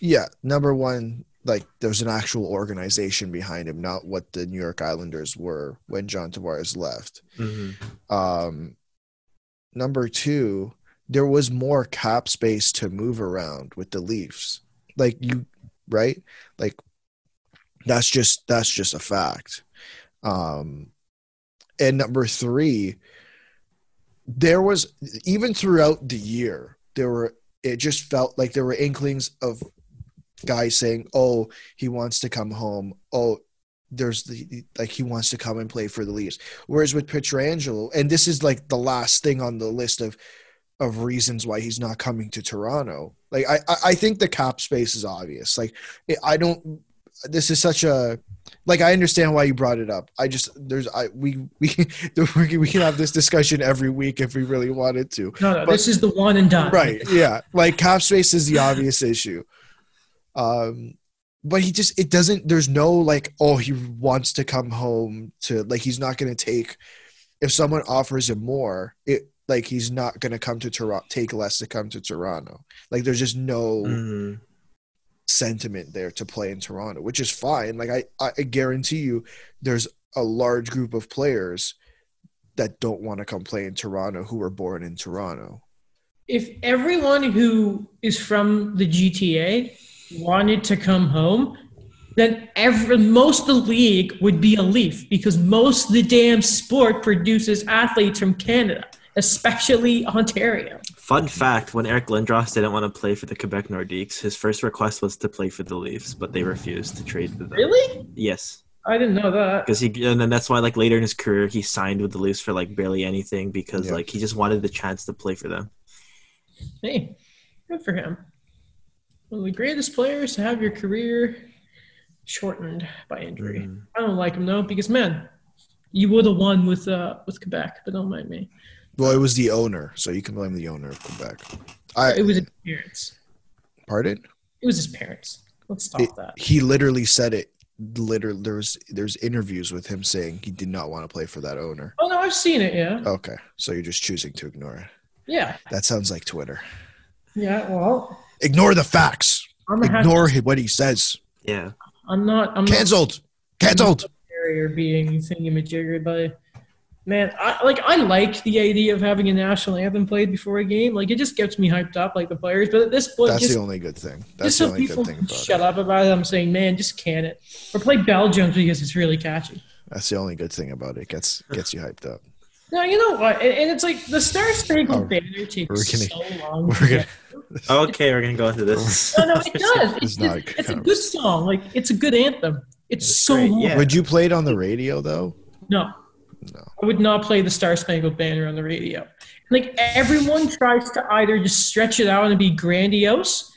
Yeah, number one, like there's an actual organization behind him, not what the New York Islanders were when John Tavares left. Mhm. Um, number two, there was more cap space to move around with the Leafs. Like you, right? Like that's just that's just a fact. Um, and number three, there was even throughout the year there were it just felt like there were inklings of guys saying, "Oh, he wants to come home." Oh, there's the like he wants to come and play for the Leafs. Whereas with Pietrangelo, and this is like the last thing on the list of of reasons why he's not coming to Toronto. Like I I- think the cap space is obvious. Like I don't. This is such a like I understand why you brought it up. I just there's I we we we we can have this discussion every week if we really wanted to. No, no, But- this is the one and done. Right. Yeah. Like cap space is the obvious issue. Um, but he just it doesn't. There's no like oh he wants to come home to like he's not going to take if someone offers him more it like he's not going to come to Toronto take less to come to Toronto. Like there's just no Mhm. sentiment there to play in Toronto, which is fine. Like I, I guarantee you, there's a large group of players that don't want to come play in Toronto who were born in Toronto. If everyone who is from the GTA wanted to come home, then every most of the league would be a Leaf because most of the damn sport produces athletes from Canada, especially Ontario. Fun fact: When Eric Lindros didn't want to play for the Quebec Nordiques, his first request was to play for the Leafs, but they refused to trade with them. Really? Yes, I didn't know that. because he and then that's why like later in his career he signed with the Leafs for like barely anything because Yeah. like he just wanted the chance to play for them. Hey, good for him. One of the greatest players to have your career shortened by injury. Mhm. I don't like him though because man, you would have won with uh with Quebec, but don't mind me. Well, it was the owner, so you can blame the owner of Quebec. I It was his parents. pardon. It was his parents. Let's stop It- that. he literally said it. Literally, there's there's interviews with him saying he did not want to play for that owner. Oh no, I've seen it. Yeah, Okay, so you're just choosing to ignore it. yeah, That sounds like Twitter. yeah. Well, Ignore the facts. I'm Ignore to, what he says. Yeah, I'm not. I'm Cancelled. Cancelled. not barrier being thingamajiggered by. Man, I like. I like the idea of having a national anthem played before a game. Like it just gets me hyped up, like the players. But at this point, That's just the only good thing. That's just the so only people good thing about shut it. up about it, I'm saying, man, just can it. Or play bell Belgium because it's really catchy. That's the only good thing about it. Gets gets you hyped up. No, you know what? And, and it's like the Star Spangled Oh, Banner takes we're gonna- so long. We're gonna. get. okay, we're gonna go into this. No, no, it does. It's It's, not it's, a it's a good song. Like it's a good anthem. It's, It's so great, long. yeah. Would you play it on the radio though? No, No. I would not play the Star Spangled Banner on the radio. Like everyone tries to either just stretch it out and be grandiose,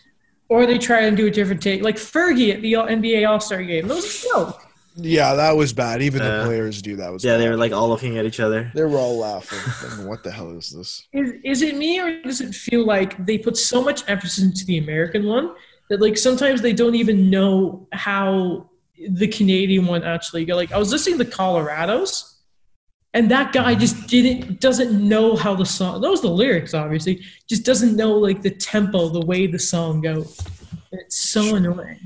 or they try and do a different take. Like Fergie at the NBA All Star game. That was a joke. Yeah, that was bad. Even the Uh, players do that. Was yeah, they bad. were like all looking at each other. they were all laughing. Thinking, what the hell is this? Is is it me or does it feel like they put so much emphasis into the American one that like sometimes they don't even know how the Canadian one actually go? Like I was listening to Colorado's, And that guy just didn't doesn't know how the song knows the lyrics obviously, just doesn't know like the tempo, the way the song goes. It's so annoying.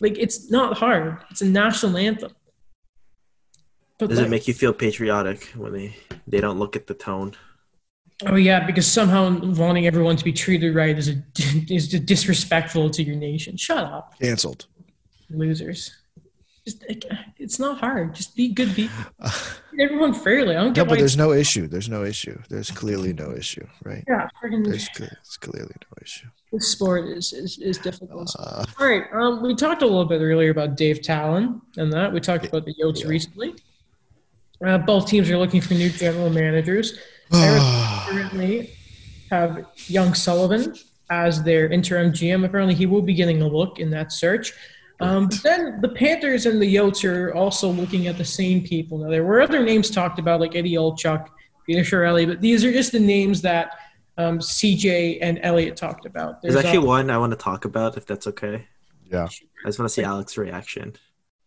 Like it's not hard. It's a national anthem. But Does like, it make you feel patriotic when they they don't look at the tone? oh yeah, because somehow wanting everyone to be treated right is a, is disrespectful to your nation. Shut up, Cancelled. losers. Just it's not hard. Just be good people. Everyone fairly. I don't get No, but there's no issue. There's no issue. There's clearly no issue, right? Yeah, There's, there's clearly no issue. this sport is is, is difficult. Uh, All right. Um, we talked a little bit earlier about Dale Tallon and that. We talked about the Yotes Yeah. recently. Uh, both teams are looking for new general managers. Currently, have Young Sullivan as their interim GM. Apparently, he will be getting a look in that search. Um, but then the Panthers and the Yotes are also looking at the same people. Now, there were other names talked about, like Eddie Olczyk, Peter Chiarelli, but these are just the names that um, CJ and Elliotte talked about. There's There's actually al- one I want to talk about, if that's okay. yeah, I just want to see Alex's reaction.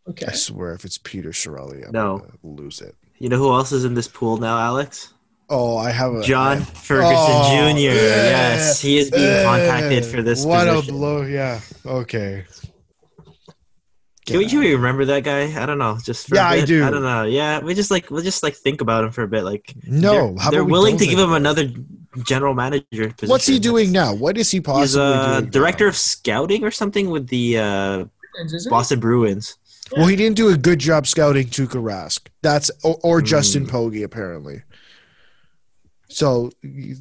okay. I swear, if it's Peter Chiarelli, I'm No. gonna lose it. You know who else is in this pool now, Alex? Oh, I have a John I- Ferguson Oh, Jr. yeah. Yes, he is being contacted for this What position. a blow! Yeah. Okay. Can we, can we remember that guy? I don't know. Just for a Yeah, I do. I don't know. Yeah, we just like we'll just like think about him for a bit. Like No, they're, how they're willing to give him another general manager position. What's he doing now? What is he possibly He's uh, doing? director now? of scouting or something with the uh, Isn't? Boston Bruins. Well, he didn't do a good job scouting Tuukka Rask. That's or, or Justin Hmm. Pogge apparently. So,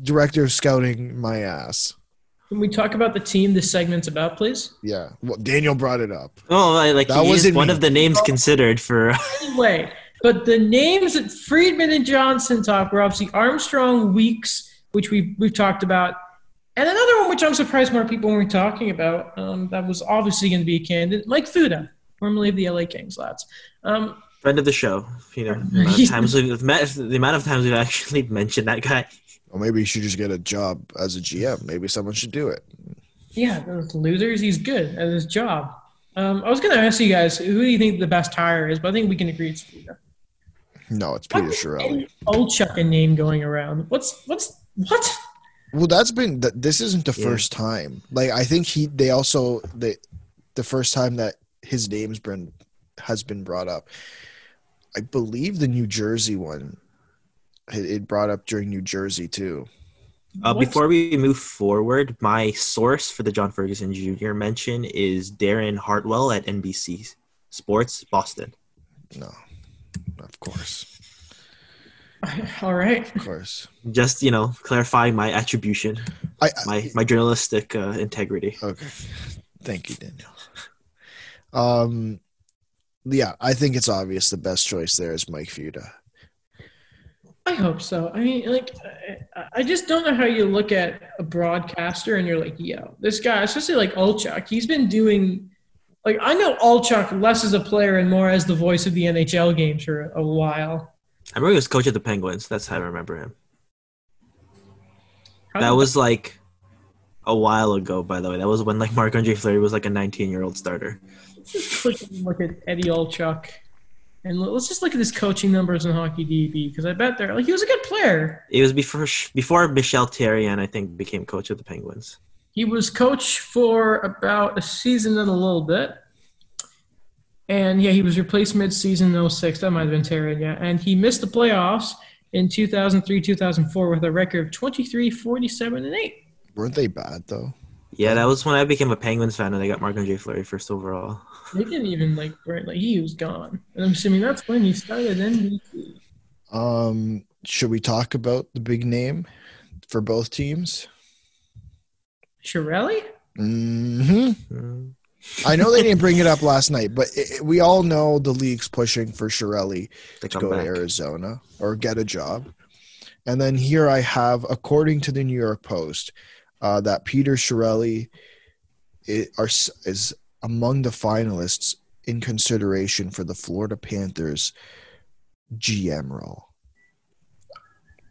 director of scouting, my ass. Can we talk about the team this segment's about, please? Yeah. Well, Daniel brought it up. Oh, I- like That he is wasn't one me. of the names considered for. Anyway, but the names that Friedman and Johnston talk were obviously Armstrong, Weeks, which we've, we've talked about, and another one which I'm surprised more people weren't talking about. Um, that was obviously going to be a candidate, Mike Futa, formerly of the LA Kings, lads. Um, Friend of the show, you know. The amount of times we've met, the amount of times we've actually mentioned that guy. Or maybe he should just get a job as a GM. Maybe someone should do it. yeah, those losers. He's good at his job. Um, I was going to ask you guys, who do you think the best hire is? But I think we can agree it's Futa. No, it's Peter Why is Chiarelli. Eddie Olczyk a name going around? What's what's what? Well, that's been th- this isn't the Yeah. first time. Like I think he they also the the first time that his name's been has been brought up. I believe the New Jersey one it, it brought up during New Jersey too. Uh, before we move forward, my source for the John Ferguson Jr. mention is Darren Hartwell at NBC Sports Boston. No. Of course. All right. Of course. Just you know, clarifying my attribution, I, I my my journalistic uh, integrity. Okay. Thank you, Daniel. Um yeah, I think it's obvious the best choice there is Mike Futa. I hope so. I mean, like, I, I just don't know how you look at a broadcaster and you're like, yo, this guy, especially like Olczyk, he's been doing, like, I know Olczyk less as a player and more as the voice of the NHL games for a while. I remember he was coach of the Penguins. That's how I remember him. How That was like a while ago, by the way. That was when like Marc Andre Fleury was like a 19 year old starter. Just look at Eddie Olchuk. And let's just look at his coaching numbers in hockey DB because I bet they're like he was a good player. It was before before Michel Therrien, I think, became coach of the Penguins. He was coach for about a season and a little bit. And yeah, he was replaced mid-season in 06. That might have been Terry, yeah. And he missed the playoffs in 2003, 2004 with a record of 23, 47, and 8. Weren't they bad though? Yeah, that was when I became a Penguins fan and I got Marc Andre Fleury first overall. They didn't even like right like he was gone. And I'm assuming that's when he started NBC. Um, should we talk about the big name for both teams? Chiarelli? hmm Mm. I know they didn't bring it up last night, but it, it- we all know the league's pushing for Chiarelli To to come go to. Arizona or get a job. And then here I have, according to the New York Post, uh, that Peter Chiarelli i- are, is among the finalists in consideration for the Florida Panthers GM role.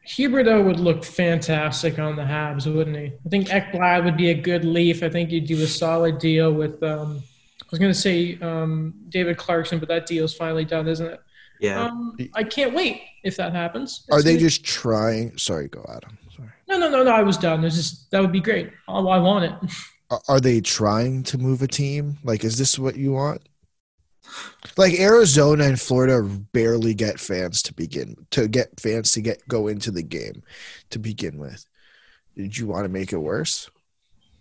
Huberdeau would look fantastic on the Habs, wouldn't he? I think Ekblad would be a good leaf. I think you'd do a solid deal with. Um, I was going to say um, David Clarkson, but that deal's finally done, isn't it? Yeah. Um, I can't wait if that happens. Are they gonna- just trying? Sorry, go Adam. Sorry. No, no, no, no. I was done. It's just that would be great. Oh, I want it. Are, are they trying to move a team? Like, is this what you want? Like Arizona and Florida barely get fans to begin to get fans to get go into the game to begin with. Did you want to make it worse?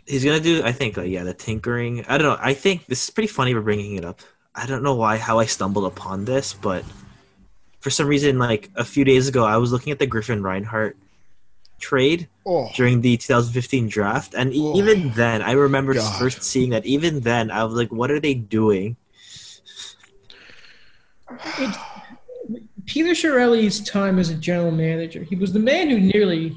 He's gonna do. I think. Like, yeah, the tinkering. I don't know. I think this is pretty funny. We're bringing it up. I don't know why how I stumbled upon this, but for some reason, like a few days ago, I was looking at the Griffin Reinhart trade Oh, during the 2015 draft, and e- Oh. even then, I remember God. first seeing that. Even then, I was like, "What are they doing?" It, Peter Chiarelli's time as a general manager, he was the man who nearly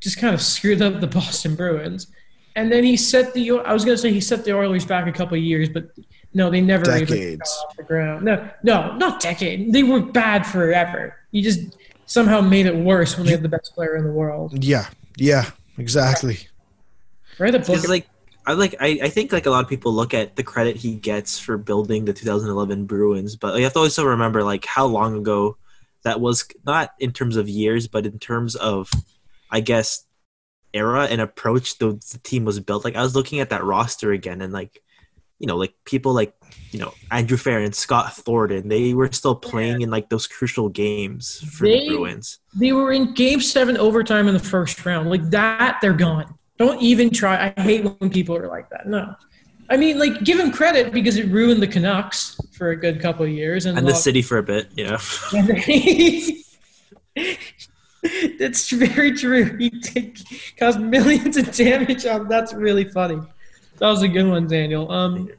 just kind of screwed up the Boston Bruins. And then he set the I was gonna say he set the Oilers back a couple of years, but no, they never even decades. got off the ground. No, no, not decade. They were bad forever. You just somehow made it worse when they had the best player in the world. Yeah, yeah, exactly. Write a book. Because like I like I, I think like a lot of people look at the credit he gets for building the 2011 Bruins, but you have to also remember like how long ago that was not in terms of years, but in terms of I guess era and approach the, the team was built. Like I was looking at that roster again and like you know like people like you know Andrew Fair and Scott Thornton they were still playing in like those crucial games for They- the Bruins. They were in game seven overtime in the first round. Like that, they're gone. Don't even try. I hate when people are like that. No. I mean, like, give him credit because it ruined the Canucks for a good couple of years. And, And the city for a bit, you know. That's very true. He did cause millions of damage on. That's really funny. That was a good one, Daniel. Um,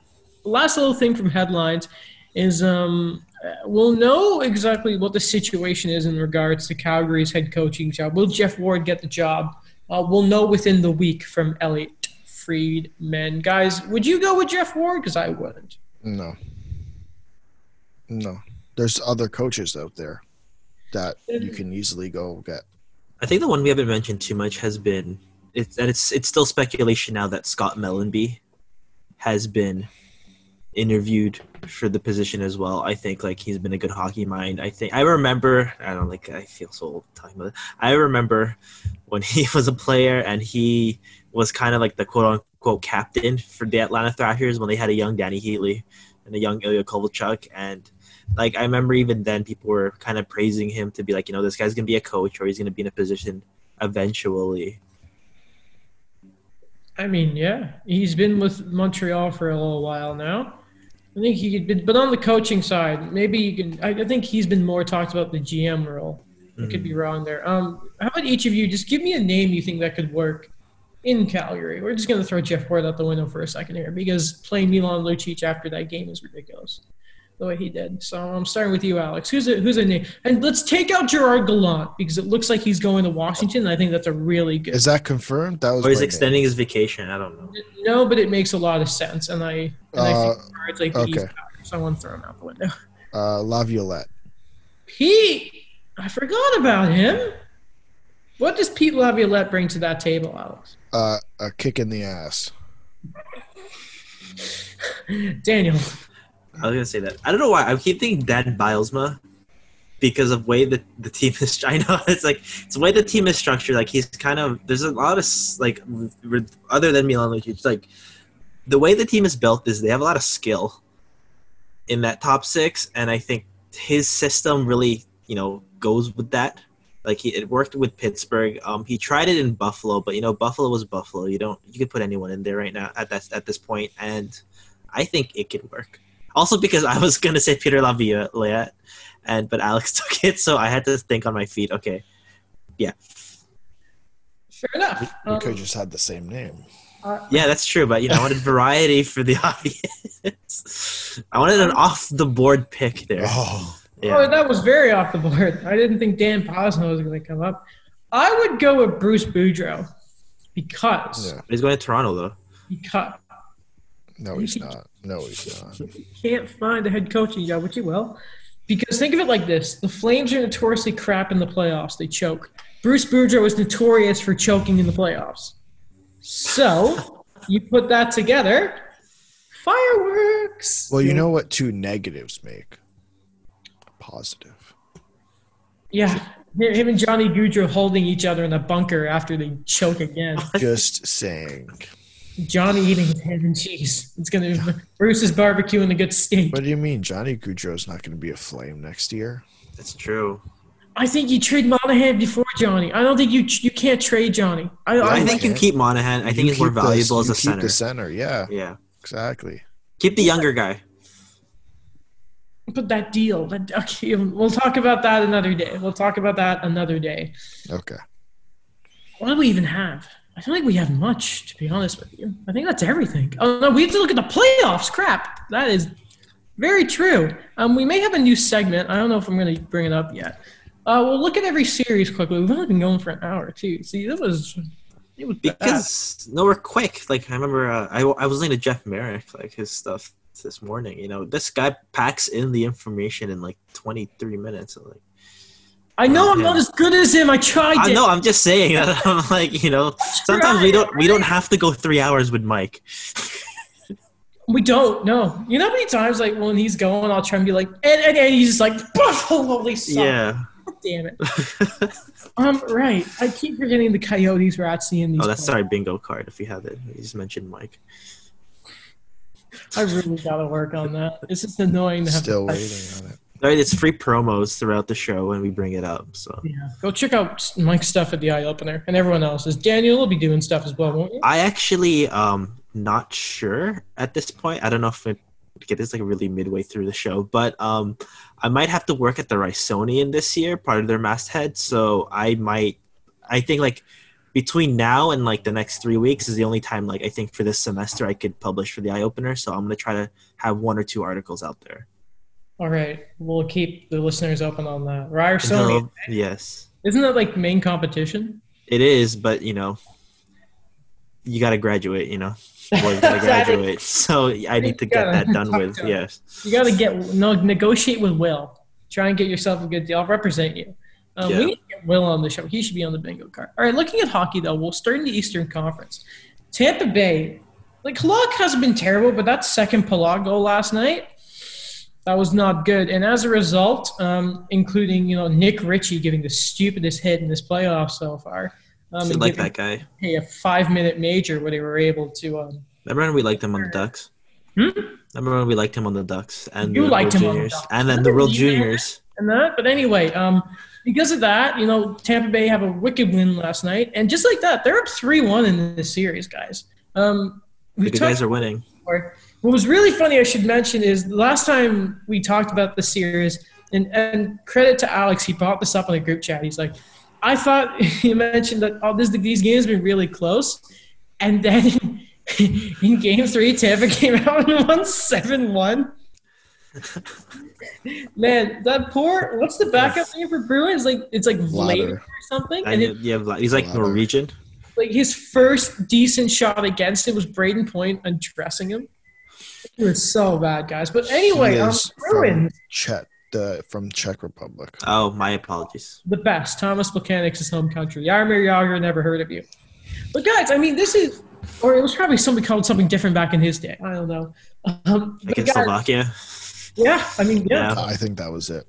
last little thing from headlines is um, uh, we'll know exactly what the situation is in regards to Calgary's head coaching job. Will Geoff Ward get the job? Uh, we'll know within the week from Elliotte Friedman. Guys, would you go with Geoff Ward? Because I wouldn't. No, no. There's other coaches out there that you can easily go get. I think the one we haven't mentioned too much has been it's and it's it's still speculation now that Scott Mellanby has been interviewed for the position as well. I think like he's been a good hockey mind. I think I remember I don't like I feel so old talking about it. I remember when he was a player and he was kind of like the quote unquote captain for the Atlanta Thrashers when they had a young Dany Heatley and a young Ilya Kovalchuk and like I remember even then people were kind of praising him to be like, you know, this guy's gonna be a coach or he's gonna be in a position eventually. I mean, yeah, he's been with Montreal for a little while now. I think he could, be, but on the coaching side, maybe you can. I, think he's been more talked about the GM role. I could be wrong there. Um, how about each of you just give me a name you think that could work in Calgary? We're just gonna throw Geoff Ward out the window for a second here because playing Milan Lucic after that game is ridiculous, the way he did. So I'm starting with you, Alex. Who's a who's a name? And let's take out Gerard Gallant because it looks like he's going to Washington. And I think that's a really good. Is that confirmed? That was Or he's my name. extending his vacation. I don't know. No, but it makes a lot of sense, and I, and I Uh, think Gerard's like the okay. easy out, so I want to throw him out the window. uh, Laviolette. Pete, I forgot about him. What does Pete Laviolette bring to that table, Alex? Uh, a kick in the ass. Daniel, I was gonna say that. I don't know why. I keep thinking Dan Bylsma because of way that the team is. I know it's like it's the way the team is structured. Like he's kind of there's a lot of like other than Milan Lucic, like the way the team is built is they have a lot of skill in that top six, and I think his system really you know goes with that. Like he, it worked with Pittsburgh. Um, he tried it in Buffalo, but you know Buffalo was Buffalo. You don't you could put anyone in there right now at that at this point, and I think it could work. Also because I was gonna say Peter Laviolette, and but Alex took it, so I had to think on my feet. Okay, Yeah. Sure enough. We Um, could just had the same name. uh, yeah, that's true. But you know, I wanted variety for the audience. I wanted an off the board pick there. Oh, Oh, that was very off the board. I didn't think Dan Posno was going to come up. I would go with Bruce Boudreau because yeah. he's going to Toronto though. because No, he's not. No, he's not. can't find a head coaching job, which you will. Because think of it like this: the Flames are notoriously crap in the playoffs; they choke. Bruce Boudreau is notorious for choking in the playoffs. So you put that together, fireworks. Well, you know what two negatives make? positive. Yeah, him and Johnny Gaudreau holding each other in a bunker after they choke again. Just saying. Johnny eating his ham and cheese. It's gonna be Bruce is barbecuing a good steak. What do you mean, Johnny Gaudreau's not going to be a flame next year? That's true. I think you trade Monahan before Johnny. I don't think you you can't trade Johnny. I, I I, think you okay. keep Monahan. I think You he's more keep the- valuable as you a keep center. The center, yeah, Yeah. exactly. Keep the younger guy. but that deal. That, okay, we'll talk about that another day. We'll talk about that another day. Okay. What do we even have? I don't think we have much, to be honest with you. I think that's everything. Oh no, we have to look at the playoffs. Crap, that is very true. Um, we may have a new segment. I don't know if I'm going to bring it up yet. Uh, we'll look at every series quickly. We've only been going for an hour too. See, that was it was bad. Because no, we're quick. Like I remember, uh, I I was listening to Jeff Marek, like his stuff this morning. You know, this guy packs in the information in like 23 minutes. So, like, I know I'm Yeah. not as good as him. I tried. I it. know. I'm just saying. I'm like, you know, sometimes we don't we don't have to go three hours with Mike. We don't. No. You know how many times like when he's going, I'll try and be like, and, and, and he's just like, holy son. Yeah. God damn it. Um, right. I keep forgetting the coyotes were at seeing these. Oh, that's players. our bingo card. If you have it, you just mentioned Mike. I really gotta work on that. It's just annoying to have Still to waiting on it. Right, it's free promos throughout the show when we bring it up. So Yeah. Go check out Mike's stuff at the eye opener and everyone else's. Daniel will be doing stuff as well, won't you? I actually um not sure at this point. I don't know if it get this like really midway through the show, but um I might have to work at the Ryersonian this year, part of their masthead. So I might I think like between now and like the next three weeks is the only time like I think for this semester I could publish for the eye opener. So I'm gonna try to have one or two articles out there. All right. We'll keep the listeners open on that. Ryersonian. Until- yes. Isn't that like main competition? It is, but you know, you got to graduate. You know, you got to graduate. So I need to get that done with. Yes. You got to get no negotiate with Will. Try and get yourself a good deal. I'll represent you. Um, Yeah. We need to get Will on the show. He should be on the bingo card. All right, looking at hockey though, we'll start in the Eastern Conference. Tampa Bay, like Halak hasn't been terrible, but that second Palat goal last night, that was not good. And as a result, um, including you know Nick Ritchie giving the stupidest hit in this playoff so far, um, and like that guy. hey, a five-minute major where they were able to um, Remember when we liked him on the Ducks? Hmm? Remember when we liked him on the Ducks and You the liked World him the Juniors, Ducks. and then the World Juniors. and that. But anyway, um, because of that, you know, Tampa Bay have a wicked win last night, and just like that, they're up three-one in this series, guys. Um, The guys are winning. before. What was really funny, I should mention, is the last time we talked about the series, and, and credit to Alex, he brought this up in a group chat. He's like, I thought he mentioned that oh, this, these games have been really close, and then in game three, Tampa came out and won seven one. Man, that poor what's the backup name for Bruins? Like it's like Vladar Ladder. or something. And And it, you have, he's like Ladder. Norwegian. like his first decent shot against it was Brayden Point undressing him. It was so bad, guys. But anyway, He um, is Bruins, from Czech, the from Czech Republic. Oh, my apologies. the best. Thomas Mechanics' his home country. Jaromir Jagr, never heard of you. But guys, I mean, this is, or it was probably somebody called something different back in his day. I don't know. Um, but Against guys, Slovakia. yeah, I mean, yeah. Yeah. I think that was it.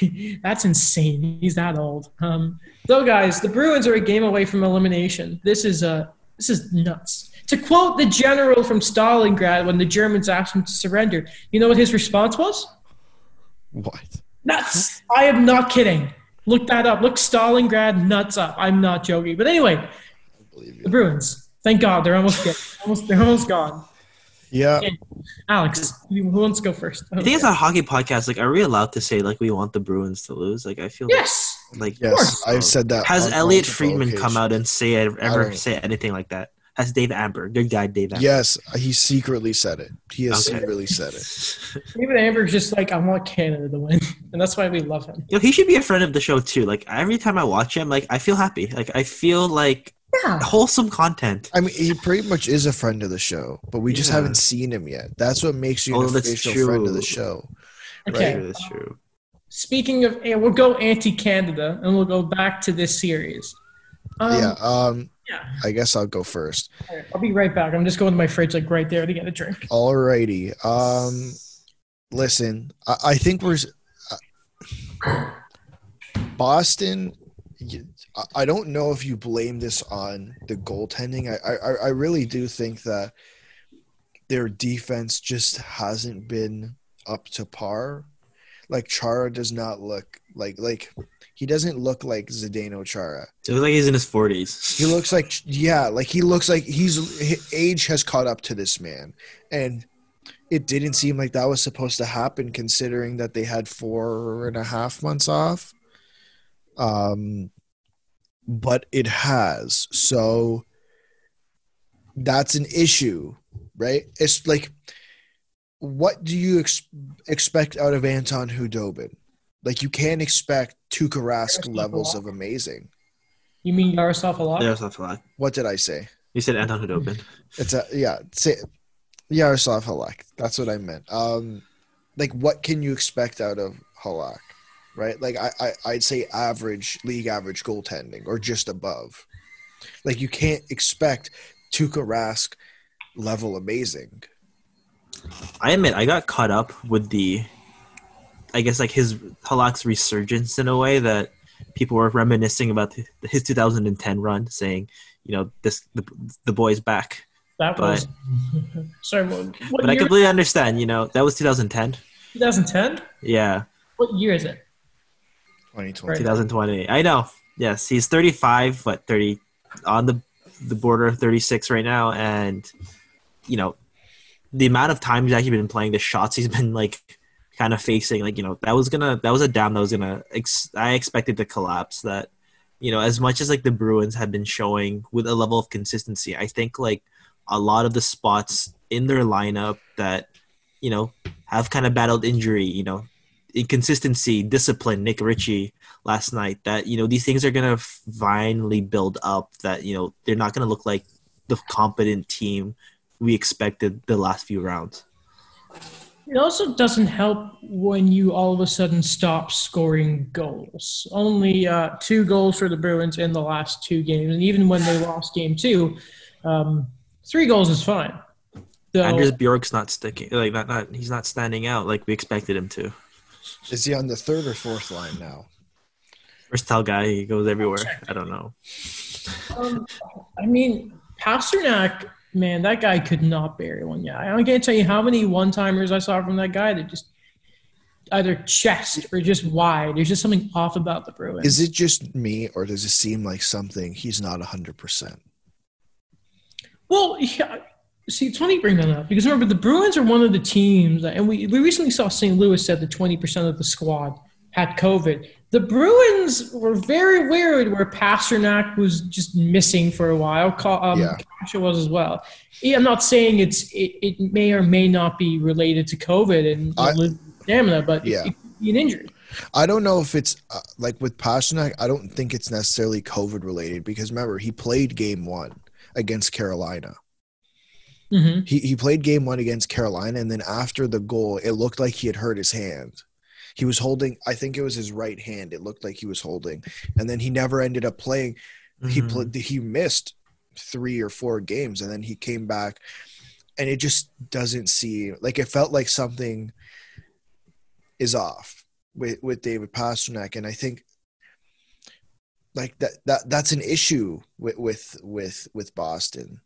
That's insane. He's that old. Um, so, guys, the Bruins are a game away from elimination. This is uh, this is nuts. To quote the general from Stalingrad when the Germans asked him to surrender, you know what his response was? What? Nuts. I am not kidding. Look that up. Look Stalingrad nuts up. I'm not joking. But anyway, I believe the. Bruins. Thank God they're almost good. Almost, they're almost gone. Yeah. Alex, who wants to go first? I think it's a hockey podcast. Like, are we allowed to say like we want the Bruins to lose? Like, I feel yes. like Yes, course. I've said that. Has on Elliotte Friedman come out and say ever say anything like that? Has Dave Amber, good guy Dave Amber? Yes, he secretly said it. He has Okay. secretly said it. David Amber's just like, I want Canada to win. And that's why we love him. You know, he should be a friend of the show too. Like every time I watch him, like I feel happy. Like I feel like Yeah. wholesome content. I mean, he pretty much is a friend of the show, but we just haven't seen him yet. That's what makes you Oh, an that's official friend of the true. show. Okay. Right, that's true. Speaking of, yeah, we'll go anti-Canada and we'll go back to this series. Um, yeah. Um. Yeah. I guess I'll go first. Right, I'll be right back. I'm just going to my fridge, like right there, to get a drink. Alrighty. Um. Listen, I, I think we're. Boston. I- I don't know if you blame this on the goaltending. I, I I really do think that their defense just hasn't been up to par. Like Chara does not look like like he doesn't look like Zdeno Chara. It looks like he's in his forties. He looks like yeah, like he looks like he's age has caught up to this man, and it didn't seem like that was supposed to happen considering that they had four and a half months off. Um, but it has, so that's an issue, right? It's like, what do you ex- expect out of Anton Khudobin? Like you can't expect Tuukka Rask levels of amazing. You mean Yaroslav Halak? There's a flag. What did I say? You said Anton Khudobin. It's a yeah, say Yaroslav Halak. That's what I meant. Um, like what can you expect out of Halak, right? Like I, I I'd say average league average goaltending or just above. Like you can't expect Tuukka Rask level amazing. I admit I got caught up with the, I guess like his Halak's resurgence in a way that people were reminiscing about th- his 2010 run, saying, you know, this the, the boy's back. That was. Sorry, what, what But I completely understand. You know, that was 2010. 2010? Yeah, What year is it? 2020. 2020. I know. Yes, he's 35, but 30 on the the border of 36 right now, and you know, the amount of time he's actually been playing, the shots he's been like kind of facing, like you know, that was gonna that was a dam that was gonna. Ex- I expected to collapse. That you know, as much as like the Bruins have been showing with a level of consistency, I think like a lot of the spots in their lineup that you know have kind of battled injury, you know, inconsistency, discipline, Nick Ritchie last night, that, you know, these things are to finally build up, that, you know, they're not to look like the competent team we expected the last few rounds. It also doesn't help when you all of a sudden stop scoring goals. Only uh, two goals for the Bruins in the last two games, and even when they lost game two, um, three goals is fine. So, Anders Bjork's not sticking, like, not, not, he's not standing out like we expected him to. Is he on the third or fourth line now? First Versatile guy, he goes everywhere. I don't know. um, I mean, Pastrnak, man, that guy could not bury one. Yeah, I can't tell you how many one-timers I saw from that guy that just either chest or just wide. There's just something off about the Bruins. Is it just me or does it seem like something he's not 100%? Well, yeah, see, it's funny you bring that up because remember the Bruins are one of the teams, that, and we we recently saw St. Louis said that twenty percent of the squad had COVID. The Bruins were very weird where Pastrnak was just missing for a while. Um, Yeah. Kase was as well. I'm not saying it's it, it may or may not be related to COVID and I- stamina, but Yeah. it, it could be an injury. I don't know if it's uh, like with Pastrnak. I don't think it's necessarily COVID related because remember he played game one against Carolina. hmm He he played game one against Carolina, and then after the goal, it looked like he had hurt his hand. He was holding. I think it was his right hand. It looked like he was holding, and then he never ended up playing. He Mhm. played. He missed three or four games, and then he came back, and it just doesn't seem like it felt like something is off with with David Pastrnak, and I think like that that that's an issue with with with with Boston.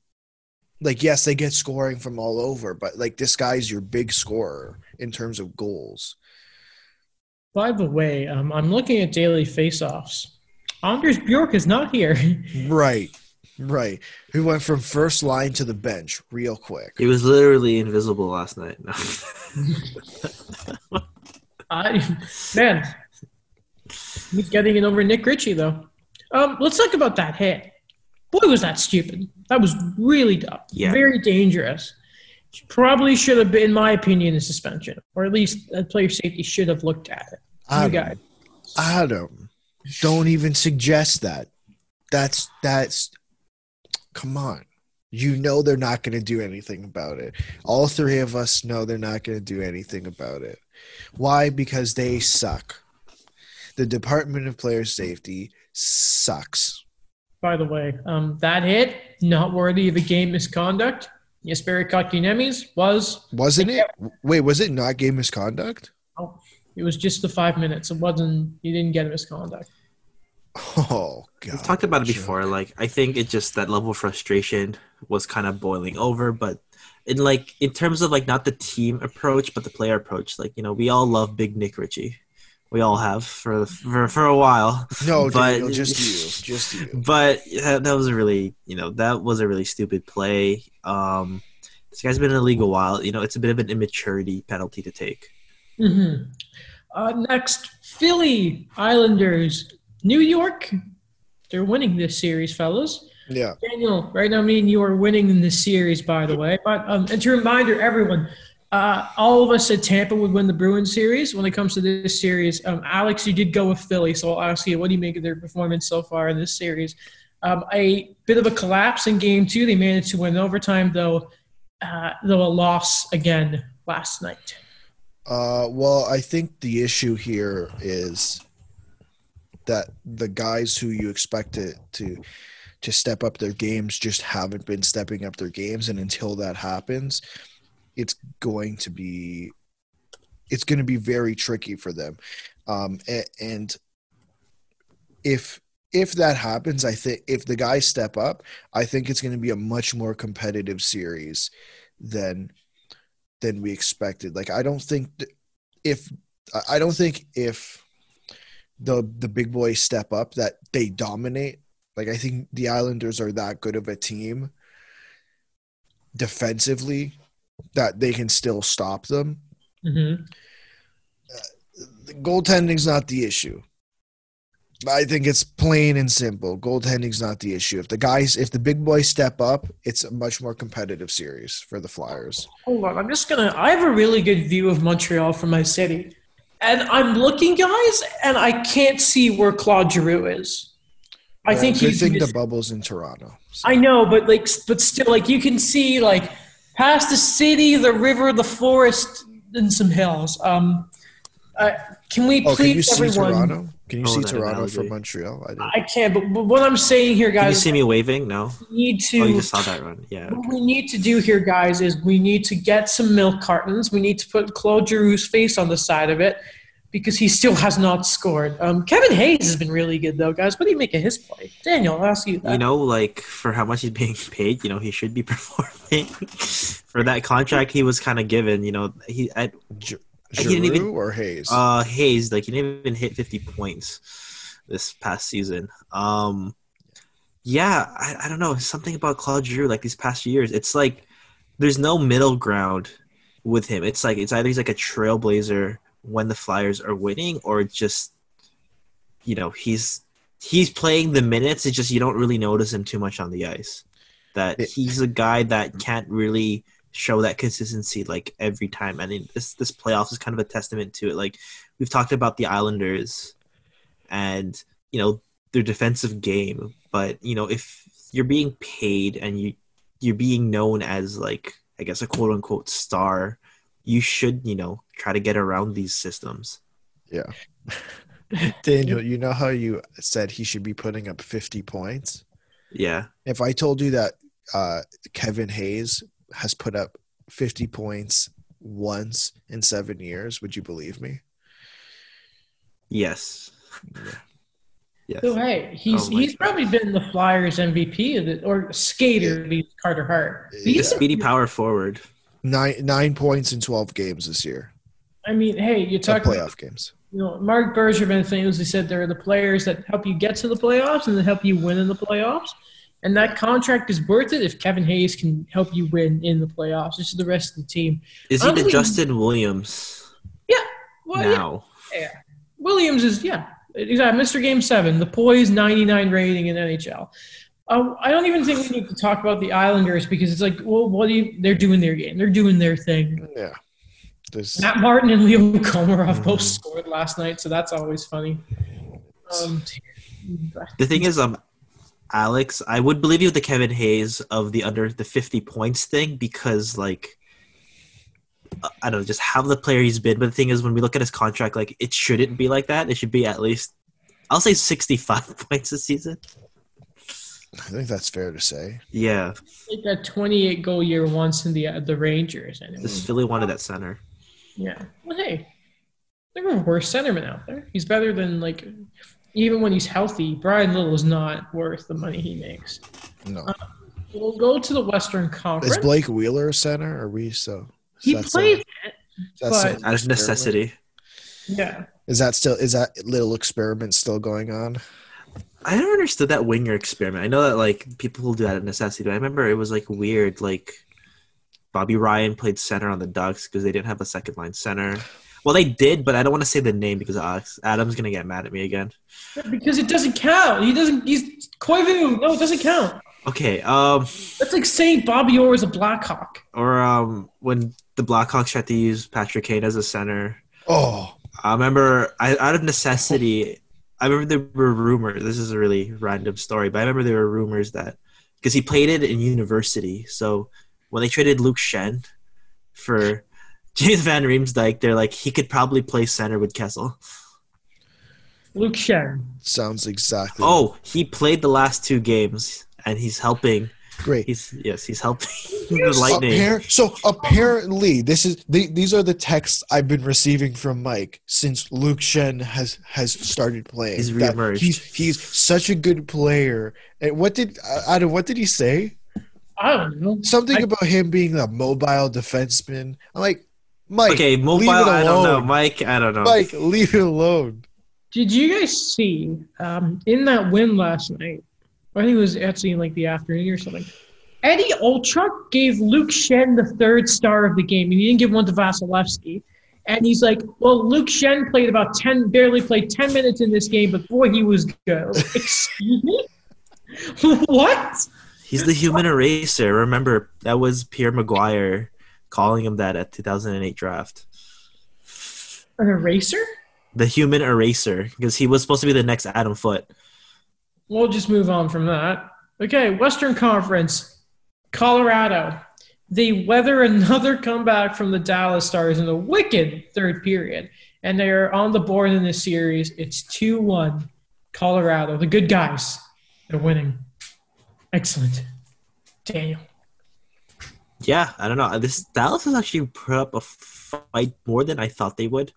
Like yes, they get scoring from all over, but like this guy's your big scorer in terms of goals. By the way, um, I'm looking at daily faceoffs. Anders Bjork is not here. Right. Right. Who went from first line to the bench real quick. He was literally invisible last night. I, man, he's getting it over Nick Ritchie though. Um, let's talk about that hit. Boy, was that stupid. That was really dumb. Yeah. Very dangerous. Probably should have been, in my opinion, a suspension, or at least a player safety should have looked at it. You Adam. Adam, don't even suggest that. That's that's come on. You know they're not going to do anything about it. All three of us know they're not going to do anything about it. Why? Because they suck. The Department of Player Safety sucks. By the way, um, that hit not worthy of a game misconduct. Yes, Jesperi Kotkaniemi's was Wasn't it? Wait, was it not game misconduct? It was just the five minutes. It wasn't. He didn't get a misconduct. Oh god. We've talked about it Joe. before. Like I think it just that level of frustration was kind of boiling over. But in like in terms of like not the team approach, but the player approach, like you know, we all love Big Nick Ritchie. We all have for for for a while. No, but- Daniel, just you. Just you. But yeah, that was a really you know that was a really stupid play. Um, this guy's been in the league a while. You know, it's a bit of an immaturity penalty to take. hmm Uh, next, Philly Islanders, New York. They're winning this series, fellas. Yeah. Daniel, right now, me and you are winning in this series, by the way. But um, and to reminder everyone, uh, all of us said Tampa would win the Bruins series. When it comes to this series, um, Alex, you did go with Philly, so I'll ask you, what do you make of their performance so far in this series? Um, a bit of a collapse in Game Two. They managed to win overtime, though. Uh, though a loss again last night. Uh, well, I think the issue here is that the guys who you expect to, to step up their games just haven't been stepping up their games, and until that happens, it's going to be it's going to be very tricky for them. Um, and if if that happens, I think if the guys step up, I think it's going to be a much more competitive series than than we expected. Like I don't think th- if I- don't think if the the big boys step up that they dominate. Like I think the Islanders are that good of a team defensively that they can still stop them. Mm-hmm. The goaltending's not the issue. I think it's plain and simple. Goaltending's not the issue. If the guys, if the big boys step up, it's a much more competitive series for the Flyers. Hold on, I'm just gonna. I have a really good view of Montreal from my city, and I'm looking, guys, and I can't see where Claude Giroux is. I think he's. thing the bubble's in Toronto. So- I know, but like, but still, like, you can see like past the city, the river, the forest, and some hills. Um, uh, can we Oh, please, everyone? Toronto? Can you Oh, see Toronto analogy. from Montreal? I. I can't, but, but what I'm saying here, guys. Can you see me waving? No. we need to. Oh, you just saw that run. Yeah. What we need to do here, guys, is we need to get some milk cartons. We need to put Claude Giroux's face on the side of it because he still has not scored. Um, Kevin Hayes has been really good, though, guys. What do you make of his play? Daniel, I'll ask you that. You know, like for how much he's being paid, you know, he should be performing. for that contract he was kind of given, you know, he at Gi- I didn't Giroux even- or Hayes? uh Hayes like he didn't even hit 50 points this past season. Um yeah, I, I don't know, something about Claude Giroux like these past years. It's like there's no middle ground with him. It's like it's either he's like a trailblazer when the Flyers are winning or just you know, he's he's playing the minutes, it's just you don't really notice him too much on the ice. That he's a guy that can't really show that consistency like every time. And mean, this this playoffs is kind of a testament to it. Like we've talked about the Islanders and you know their defensive game, but you know if you're being paid and you you're being known as like I guess a quote unquote star, you should you know try to get around these systems. yeah. Daniel, you know how you said he should be putting up 50 points? Yeah, If I told you that uh, Kevin Hayes has put up 50 points once in seven years, would you believe me? yes, Yeah. yes. So hey, he's Oh my he's probably been the Flyers MVP of the, or skater to be Carter Hart. Yeah. The He's, speedy power forward. Nine nine points in 12 games this year, I mean, hey, you talk about playoff games. you know, Marc Bergevin famously said there are the players that help you get to the playoffs and that help you win in the playoffs. And that contract is worth it if Kevin Hayes can help you win in the playoffs. This is the rest of the team. Is he I'm the thinking- Justin Williams Well, yeah, now? Williams is yeah, exactly. Mr. Game Seven, the poise 99 rating in NHL. Uh, I don't even think we need to talk about the Islanders because it's like, well, what do you? They're doing their game. They're doing their thing. Yeah. There's, Matt Martin and Leo Komarov both Mhm. scored last night, so that's always funny. Um, The thing is, um, Alex, I would believe you with the Kevin Hayes of the under the fifty points thing because, like, I don't know, just have the player he's been. But the thing is, when we look at his contract, like, it shouldn't be like that. It should be at least, I'll say, sixty-five points a season. I think that's fair to say. Yeah, like that 28 goal year once in the uh, the Rangers. Anyway. this Philly wanted that center. Yeah. Well, hey, There are worse centermen out there. He's better than like even when he's healthy. Bryan Little is not worth the money he makes. No. Um, we'll go to the Western Conference. Is Blake Wheeler a center? Are we so? he that played still- it. is that but- still Out of necessity. Yeah. Is that still is that little experiment still going on? I never understood that winger experiment. I know that like people will do that at necessity, but I remember it was like weird. Like Bobby Ryan played center on the Ducks because they didn't have a second line center. Well, they did, but I don't want to say the name because Alex Adam's gonna get mad at me again. Because it doesn't count. He doesn't he's Koivu. No, it doesn't count. Okay, um, That's like saying Bobby Orr is a Blackhawk. or um, when the Blackhawks tried to use Patrick Kane as a center, Oh, I remember I, out of necessity. I remember there were rumors. This is a really random story, but I remember there were rumors that because he played it in university. So when they traded Luke Schenn for James Van Riemsdyk, they're like he could probably play center with Kessel. Luke Schenn. sounds exactly. Oh, he played the last two games, and he's helping. great. He's yes, he's helping the Lightning. Appar- so apparently, this is the, these are the texts I've been receiving from Mike since Luke Schenn has has started playing. He's reemerged. He's he's such a good player. And what did uh, Adam? What did he say? I don't know. Something I- about him being a mobile defenseman. I'm like, Mike. okay, mobile. leave it I don't know, alone. Mike. I don't know. Mike, leave it alone. Did you guys see um, in that win last night? I think it was actually in like the afternoon or something. Eddie Olczyk gave Luke Schenn the third star of the game, and he didn't give one to Vasilevskiy. And he's like, "Well, Luke Schenn played about ten, barely played ten minutes in this game, but boy, he was good." I was like, Excuse me, what? He's the human eraser. Remember, that was Pierre McGuire calling him that at 2008 draft. An eraser? The human eraser, because he was supposed to be the next Adam Foote. We'll just move on from that. Okay, Western Conference, Colorado. They weather another comeback from the Dallas Stars in the wicked third period, and they are on the board in this series. It's 2 1. Colorado, the good guys, they're winning. Excellent. Daniel. Yeah, I don't know. This Dallas has actually put up a fight more than I thought they would.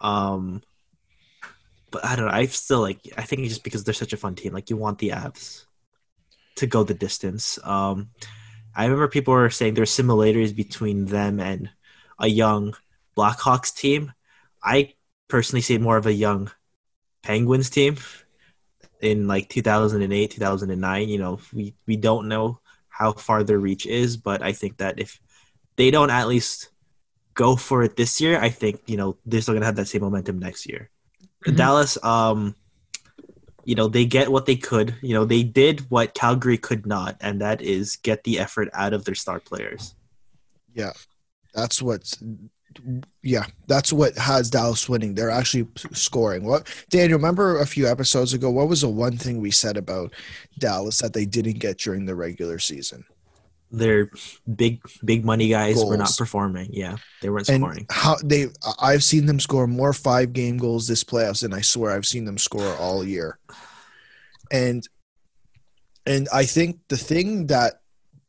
Um, but I don't know. I still like. I think it's just because they're such a fun team. Like you want the Avs to go the distance. Um, I remember people were saying there's similarities between them and a young Blackhawks team. I personally see more of a young Penguins team in like 2008, 2009. You know, we we don't know how far their reach is, but I think that if they don't at least go for it this year, I think you know they're still gonna have that same momentum next year. Mhm. Dallas, um, you know, they get what they could. You know, they did what Calgary could not, and that is get the effort out of their star players. Yeah, that's what's yeah, that's what has Dallas winning. They're actually scoring. What Daniel, remember a few episodes ago, what was the one thing we said about Dallas that they didn't get during the regular season? Their big, big money guys were not performing. Yeah, they weren't And scoring. how they I've seen them score more five game goals this playoffs than I swear I've seen them score all year. And and I think the thing that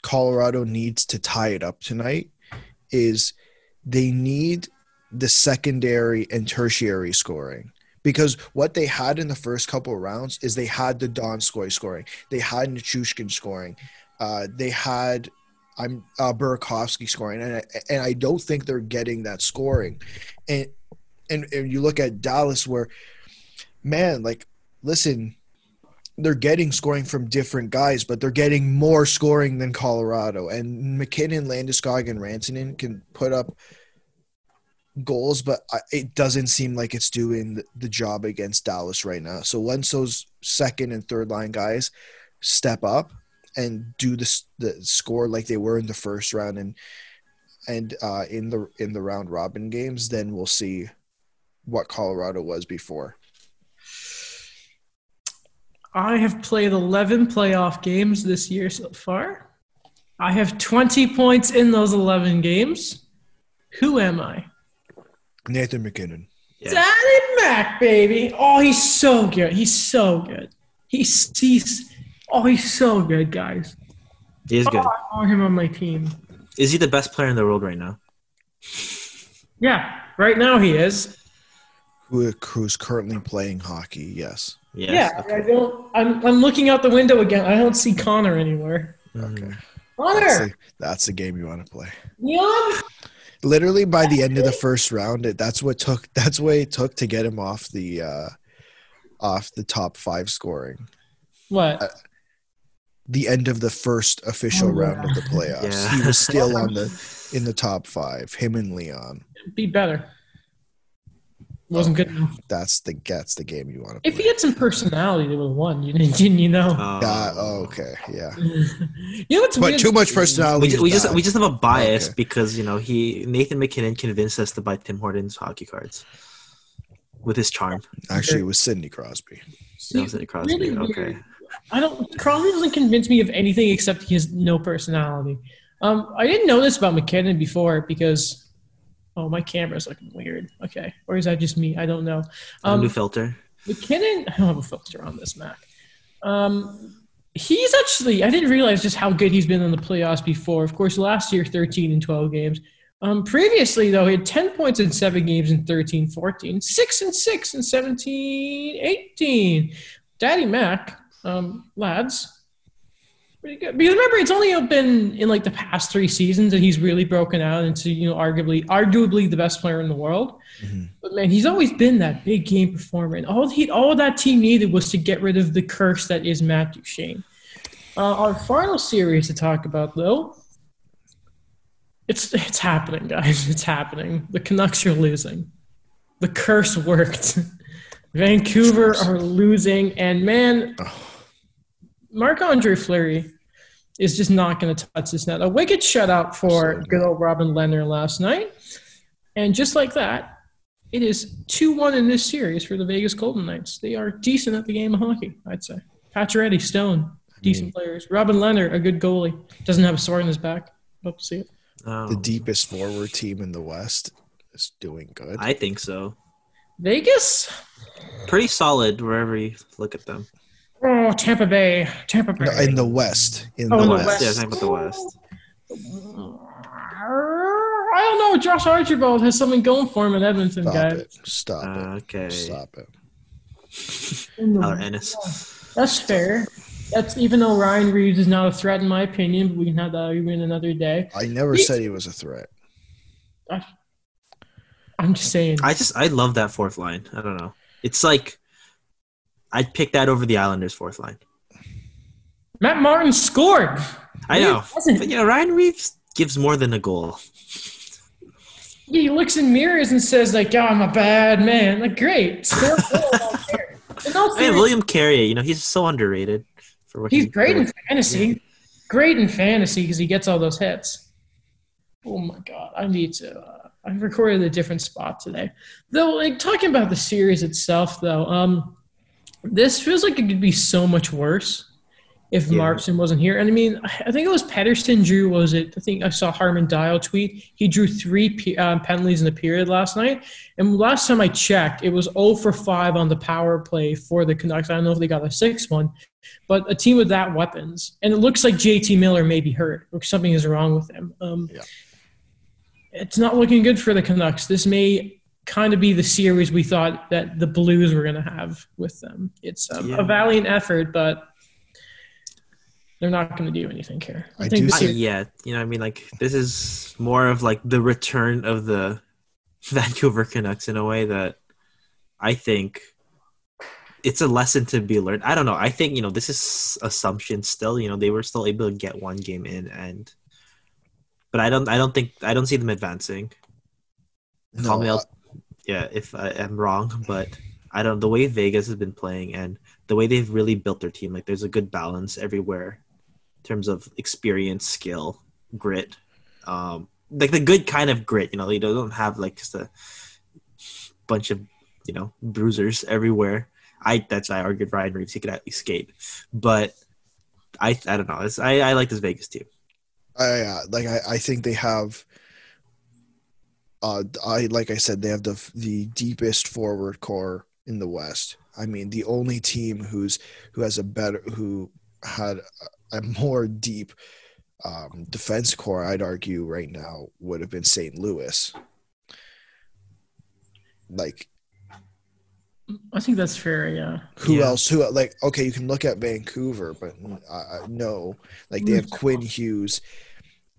Colorado needs to tie it up tonight is they need the secondary and tertiary scoring. Because what they had in the first couple rounds is they had the Donskoy scoring, they had Nichushkin scoring, uh, they had I'm uh, Burakovsky scoring, and I, and I don't think they're getting that scoring, and and, and you look at Dallas where, man, like listen, they're getting scoring from different guys, but they're getting more scoring than Colorado, and MacKinnon, Landeskog, and Rantanen can put up goals, but it doesn't seem like it's doing the, the job against Dallas right now. So once those second and third line guys step up and do the the score like they were in the first round and and uh, in the in the round robin games, then we'll see what Colorado was before. I have played 11 playoff games this year so far. I have 20 points in those 11 games. Who am I? Nathan MacKinnon. Yeah. Daddy Mac, baby. Oh, he's so good. He's so good. He's he's oh, he's so good, guys. He is oh, good. Oh, I want him on my team. Is he the best player in the world right now? Yeah, right now he is. Who, who's currently playing hockey? Yes. Yes. yeah, okay. I don't. I'm I'm looking out the window again. I don't see Connor anywhere. Okay. That's Connor, the, that's the game you want to play. Leon. Literally by the end of the first round, it, that's what took. That's what it took to get him off the uh, off the top five scoring. What? The end of the first official Oh, round of the Yeah. playoffs, he was still on the in the top five. Him and Leon. It'd be better. Wasn't good enough. That's the that's the game you want to If play. he had some personality, they would have won. You didn't, didn't you know? Oh. Yeah, oh, okay, yeah. you know what's But weird? too much personality. we, ju- is we just bad. we just have a bias Okay. because you know he Nathan MacKinnon convinced us to buy Tim Hortons hockey cards with his charm. actually it was Sidney Crosby. See, That was it, Crosby. really weird. okay. I don't. Crosby doesn't convince me of anything except he has no personality. Um, I didn't know this about MacKinnon before because, oh, my camera's looking weird. Okay, or is that just me? I don't know. a new Um, filter. MacKinnon, I don't have a filter on this Mac. Um, he's actually, I didn't realize just how good he's been in the playoffs before. Of course, last year, 13 and 12 games. Um, previously, though, he had 10 points in seven games in 13 14, 6 and 6 in 17 18. Daddy Mac, um, lads, pretty good. Because remember, it's only been in like the past three seasons that he's really broken out into, you know, arguably, arguably the best player in the world. Mhm. But man, he's always been that big game performer, and all he all that team needed was to get rid of the curse that is Matt Duchene. Uh, our final series to talk about, though, it's it's happening, guys. It's happening. The Canucks are losing. The curse worked. Vancouver are losing, and man, Oh, Marc Andre Fleury is just not going to touch this net. A wicked shutout for Absolutely. good old Robin Lehner last night. And just like that, it is 2 1 in this series for the Vegas Golden Knights. They are decent at the game of hockey, I'd say. Pacioretty, Stone, decent players. Robin Lehner, a good goalie. Doesn't have a sword in his back. Love to see it. Oh, the deepest forward team in the West is doing good. I think so. Vegas? Pretty solid wherever you look at them. Oh, Tampa Bay. Tampa Bay. No, in the West. In Oh, the the West. West. Yeah, talking about the West. I don't know. Josh Archibald has something going for him in Edmonton, Stop guys. it. Stop Uh, okay. it. Stop it. In Tyler Ennis. That's fair. That's even though Ryan Reaves is not a threat in my opinion, but we can have that argument another day. I never He- said he was a threat. I'm just saying. I just I love that fourth line. I don't know. It's like I'd pick that over the Islanders' fourth line. Matt Martin scored. I Yeah, know, but you know Ryan Reaves gives more than a goal. He looks in mirrors and says like, "Oh, I'm a bad man." Like, great, score goal, I don't care. In all I mean, William Carrier, you know, he's so underrated for what he's he- great in fantasy. Great in fantasy because he gets all those hits. Oh my god, I need to. Uh, I recorded a different spot today. Though, like talking about the series itself, though, um, this feels like it could be so much worse if Yeah. Markstrom wasn't here. And I mean, I think it was Pettersson drew. Was it? I think I saw Harman Dayal tweet. He drew three um, penalties in the period last night. And last time I checked, it was 0 for 5 on the power play for the Canucks. I don't know if they got a sixth one, but a team with that weapons, and it looks like JT Miller may be hurt or something is wrong with him. Um, Yeah. It's not looking good for the Canucks. This may kind of be the series we thought that the Blues were going to have with them. It's um, Yeah. a valiant effort, but they're not going to do anything here. I think do the I, series- yeah, you know, I mean, like this is more of like the return of the Vancouver Canucks in a way that I think it's a lesson to be learned. I don't know. I think you know this is assumption still. You know, they were still able to get one game in, and but I don't. I don't think. I don't see them advancing. Call me No, out. Yeah, if I am wrong, but I don't. The way Vegas has been playing and the way they've really built their team, like there's a good balance everywhere in terms of experience, skill, grit. Um, like the good kind of grit. You know, they don't have like just a bunch of you know bruisers everywhere. I that's I argued Ryan Reaves he could at least skate, but I I don't know. It's, I I like this Vegas team. I like I, I think they have uh I like I said they have the the deepest forward core in the West. I mean, the only team who's who has a better who had a, a more deep um, defense core, I'd argue right now would have been St. Louis. Like I think that's fair. Yeah. Who Yeah. else? Who like? Okay, you can look at Vancouver, but uh, uh, no, like they have Quinn Hughes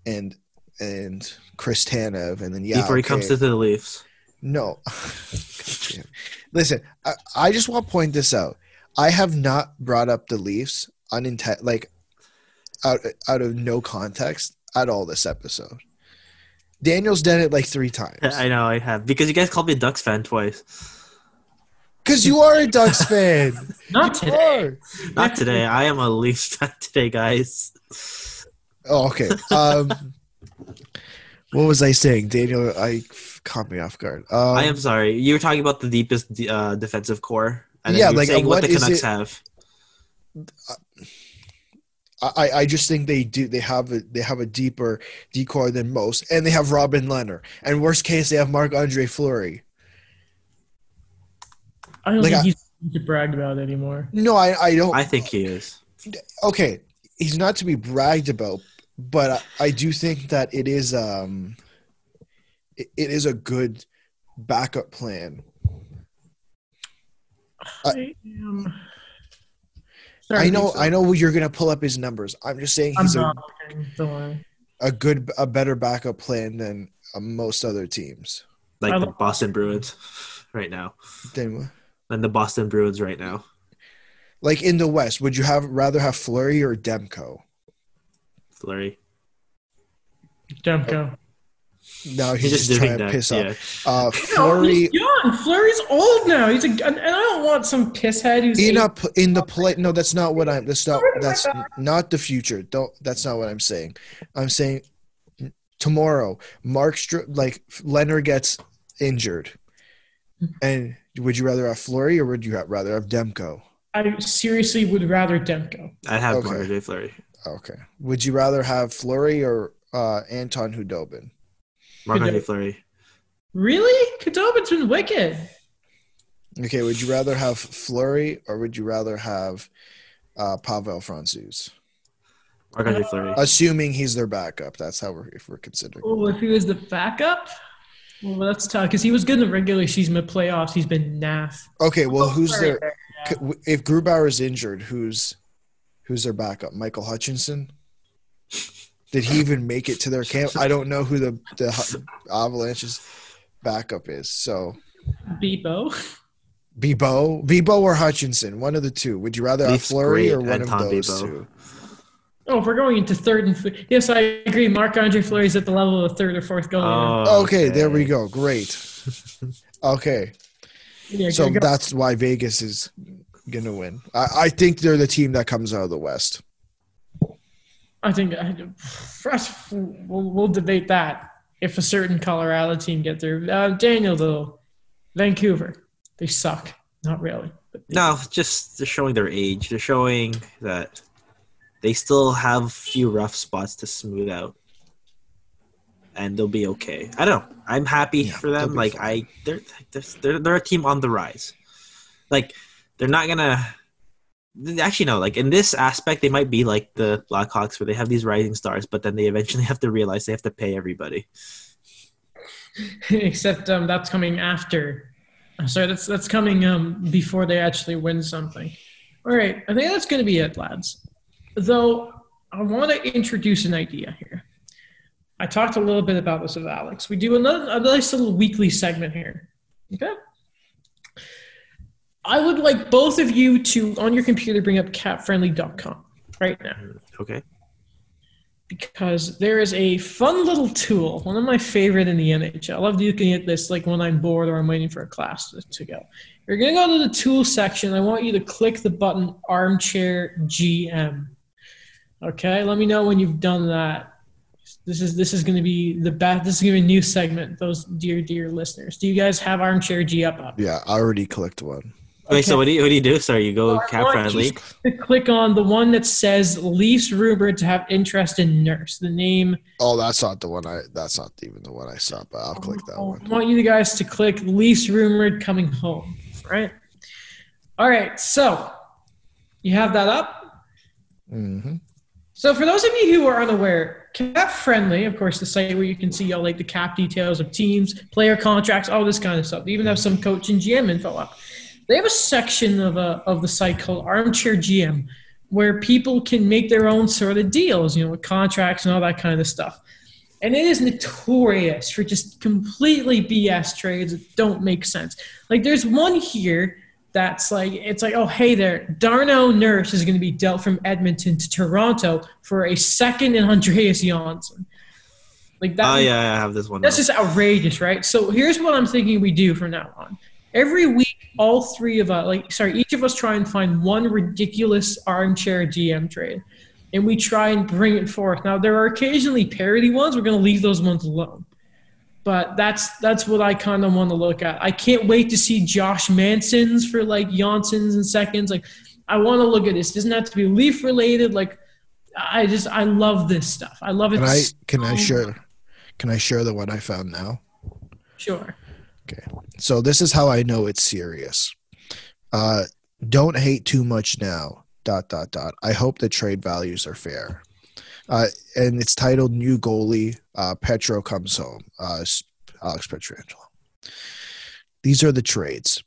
and and Chris Tanev, and then yeah, Before he okay. comes to the Leafs. No. Listen, I, I just want to point this out. I have not brought up the Leafs unintent like out out of no context at all this episode. Daniel's done it like three times. I know I have because you guys called me a Ducks fan twice. Because you are a Ducks fan. Not You today. are. Not today. I am a Leafs fan today, guys. Oh, okay. Um, what was I saying, Daniel? I caught me off guard. Um, I am sorry. You were talking about the deepest uh, defensive core. And then Yeah, like, saying what, what the is Canucks it- have. I, I just think they do. They have a they have a deeper decor than most, and they have Robin Lehner. And worst case, they have Marc Andre Fleury. I don't Like, think I- he's to brag about anymore. No, I I don't. I think he is. okay, he's not to be bragged about, but I, I do think that it is um, it, it is a good backup plan. I am. Sorry, I know Lisa. I know you're gonna pull up his numbers. I'm just saying I'm he's a. Don't worry. a good a better backup plan than uh, most other teams. Like the Boston Bruins right now. Then And the Boston Bruins right now. like in the West, would you have rather have Fleury or Demko? Fleury. Demko. No, he's, He's just, just trying to that. piss Yeah. off. Uh, No, Fleury he's young. Fleury's old now. He's a, and I don't want some pisshead who's in eight- a p- in the play. No, that's not what I'm. That's not. That's not the future. Don't. That's not what I'm saying. I'm saying tomorrow, Mark Str- like Lehner gets injured, and would you rather have Fleury or would you ha- rather have Demko? I seriously would rather Demko. I have Okay. Marc Andre Fleury. Okay. Would you rather have Fleury or uh, Anton Khudobin? Marc Who Andre did- Fleury. Really? Khudobin's been wicked. Okay. Would you rather have Fleury or would you rather have uh, Pavel Francouz? Marc Andre Fleury. Assuming he's their backup. That's how we're if we're considering. Oh, if he was the backup, well, that's tough because he was good in the regular season, but playoffs he's been naff. Okay. Well, who's Sorry. their c- if Grubauer is injured? Who's who's their backup? Michael Hutchinson. Did he even make it to their camp? I don't know who the the Avalanche's backup is. So Bibeau? Bibeau, Bibeau or Hutchinson, one of the two. Would you rather have Leafs Fleury or one Anton of those Bibeau. two? Oh, if we're going into third and f- yes, I agree. Marc Andre Fleury's at the level of third or fourth goalie. Oh, Okay, there we go. Great. Okay, yeah, so go- that's why Vegas is gonna win. I, I think they're the team that comes out of the West. I think I, we'll, we'll debate that if a certain Colorado team get there. Uh, Daniel though, Vancouver, they suck. Not really. But they- No, just they're showing their age. They're showing that they still have a few rough spots to smooth out, and they'll be okay. I don't know. I'm happy Yeah, for them. Like fine. I, they're, they're they're they're a team on the rise. Like they're not gonna. Actually, no. Like in this aspect, they might be like the Blackhawks, where they have these rising stars, but then they eventually have to realize they have to pay everybody. Except um, that's coming after. I'm sorry, that's that's coming um, before they actually win something. All right, I think that's going to be it, lads. Though I want to introduce an idea here. I talked a little bit about this with Alex. We do another a nice little weekly segment here. Okay. I would like both of you to on your computer bring up capfriendly.com right now Okay. because there is a fun little tool, one of my favorite in the NHL. I love looking at this like when I'm bored or I'm waiting for a class to, to go. You're going to go to the tool section. I want you to click the button Armchair GM. Okay, let me know when you've done that. This is this is going to be the best. This is going to be a new segment. Those dear dear listeners, do you guys have Armchair G up up? Yeah, I already clicked one. Okay, so what do you what do you do? Sorry, you go I cap want friendly. you to click on the one that says Leafs rumored to have interest in Nurse. The name Oh, that's not the one I. That's not even the one I saw, but I'll click that one. I want you guys to click least rumored coming home. Right? All right. So you have that up. hmm So for those of you who are unaware, Cap Friendly, of course, the site where you can see all like the cap details of teams, player contracts, all this kind of stuff. They even have some coach and GM info up. They have a section of a of the site called Armchair GM, where people can make their own sort of deals, you know, with contracts and all that kind of stuff. And it is notorious for just completely BS trades that don't make sense. Like there's one here that's like it's like oh hey there Darnell Nurse is going to be dealt from Edmonton to Toronto for a second and Andreas Johnsson. Like that. Oh yeah, I have this one. That's now. just outrageous, right? So here's what I'm thinking we do from now on. Every week, all three of us, like sorry, each of us try and find one ridiculous armchair GM trade, and we try and bring it forth. Now there are occasionally parody ones. We're going to leave those ones alone but that's that's what I kind of want to look at. I can't wait to see Josh Manson's for like Johnssons and seconds. Like I want to look at this. It doesn't have to be Leaf related. Like I just I love this stuff. I love it. Can I so can I share can I share the one I found now? Sure. Okay. So this is how I know it's serious. Uh don't hate too much now. Dot dot dot. I hope the trade values are fair. Uh, and it's titled "New Goalie." Uh, Petro comes home. Uh, Alex Pietrangelo. These are the trades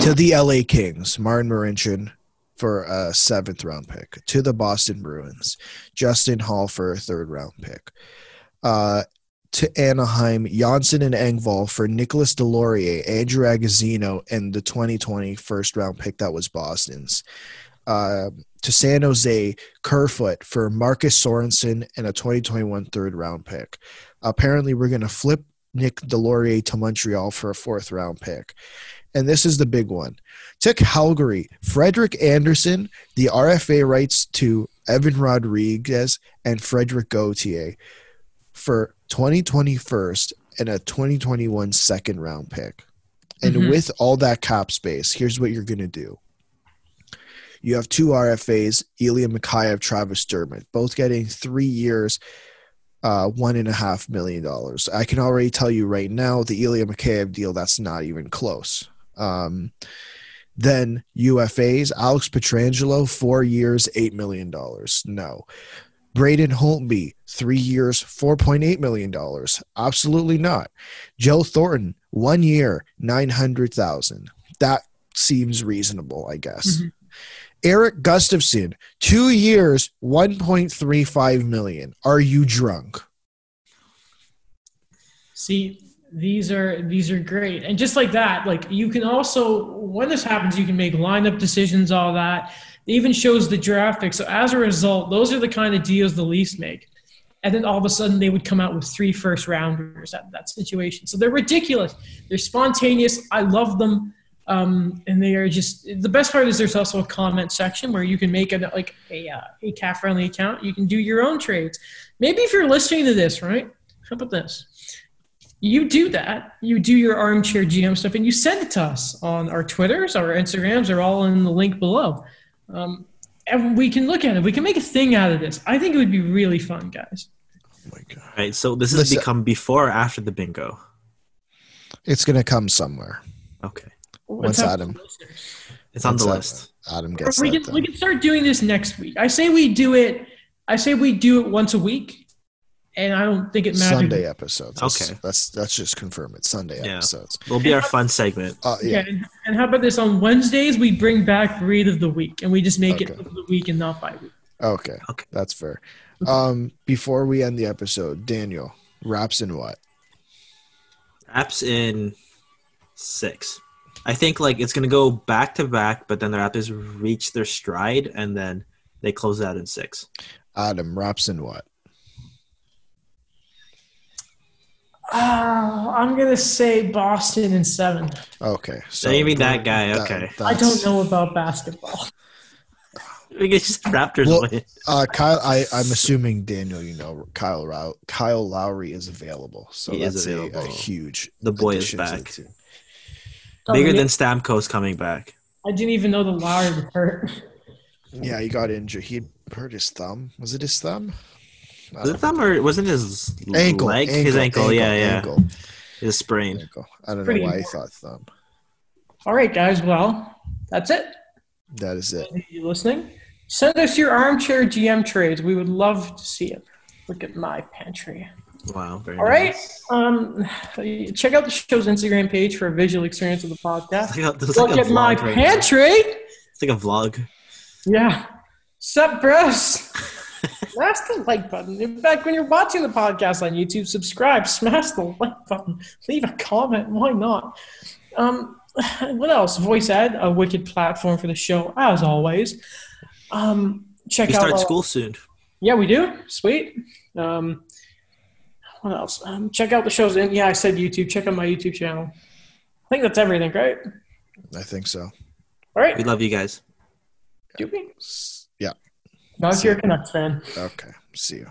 to the LA Kings. Martin Marincin for a seventh round pick. To the Boston Bruins, Justin Holl for a third round pick. Uh, to Anaheim, Johnsson and Engvall for Nicolas Deslauriers, Andrew Agozzino, and the 2020 first round pick that was Boston's. Uh, to San Jose, Kerfoot for Marcus Sorensen and a 2021 third round pick. Apparently, we're going to flip Nick Deslauriers to Montreal for a fourth round pick. And this is the big one. To Calgary, Frederik Andersen, the RFA rights to Evan Rodrigues and Frederik Gauthier for 2020 first and a 2021 second round pick. And Mhm. with all that cap space, here's what you're going to do. You have two RFAs, Ilya Mikheyev, Travis Dermott, both getting three years, uh, one and a half million dollars. I can already tell you right now, the Ilya Mikheyev deal, that's not even close. Um, then UFAs, Alex Pietrangelo, four years, $8 million. No. Braden Holtby, three years, $4.8 million. Absolutely not. Joe Thornton, one year, 900000 That seems reasonable, I guess. Mhm. Erik Gustafsson, two years, 1.35 million. Are you drunk? See, these are these are great, and just like that, like you can also when this happens, you can make lineup decisions, all that. It even shows the draft pick. So as a result, those are the kind of deals the Leafs make. And then all of a sudden, they would come out with three first rounders at that situation. So they're ridiculous. They're spontaneous. I love them. Um, and they are just the best part is there's also a comment section where you can make a like a uh, a cap friendly account. You can do your own trades. Maybe if you're listening to this, right? How about this? You do that. You do your armchair GM stuff, and you send it to us on our Twitters, our Instagrams. They're all in the link below. Um, and we can look at it. We can make a thing out of this. I think it would be really fun, guys. Oh my God. Right. So this has Listen- become before or after the bingo. It's going to come somewhere. Okay. What's Adam? It's on What's the that? list. Adam Or gets we that can we can start doing this next week. I say we do it. I say we do it once a week, and I don't think it matters. Sunday episodes. Let's- Okay. Let's let's just confirm it. Sunday Yeah. episodes. It'll be our fun segment. Uh, Yeah. yeah. and, and how about this? On Wednesdays, we bring back read of the week, and we just make it Okay. of the week and not by week. Okay. Okay. That's fair. Um, before we end the episode, Daniel wraps in what? Apps in six. I think like it's gonna go back to back, but then the Raptors reach their stride and then they close out in six. Adam wraps in what? Uh, I'm gonna say Boston in seven. Okay. So Maybe that guy. Okay, I don't know about basketball. we get just Raptors Well, win. Uh, Kyle, I, I'm assuming Daniel, you know, Kyle Row, Kyle Lowry is available, so He is that's a, a huge. The boy is addition to the back. Bigger than Stamkos coming back. I didn't even know the Lowry was hurt. Yeah, he got injured. He hurt his thumb. Was it his thumb? I Was it don't thumb or wasn't his ankle, leg? ankle, his ankle, yeah, yeah. ankle, His sprain. ankle. I don't know Pretty why I important. thought thumb. All right, guys. Well, that's it. That is it. Thank you listening. Send us your armchair GM trades. We would love to see it. Look at my pantry. Wow. Very All right. nice. Um, check out the show's Instagram page for a visual experience of the podcast. Like a, Look like at my vlog right now. pantry. It's like a vlog. Yeah. Sup, bros? Smash the like button. In fact, when you're watching the podcast on YouTube, subscribe, smash the like button, leave a comment. Why not? Um, what else? Voice ad, a wicked platform for the show, as always. Um, check We out. start all- school soon. Yeah, we do. Sweet. Um, what else? Um, check out the shows. In, yeah, I said YouTube. Check out my YouTube channel. I think that's everything, right? I think so. All right. We love you guys. Do we? Not if you're a Canucks fan. Okay. See you.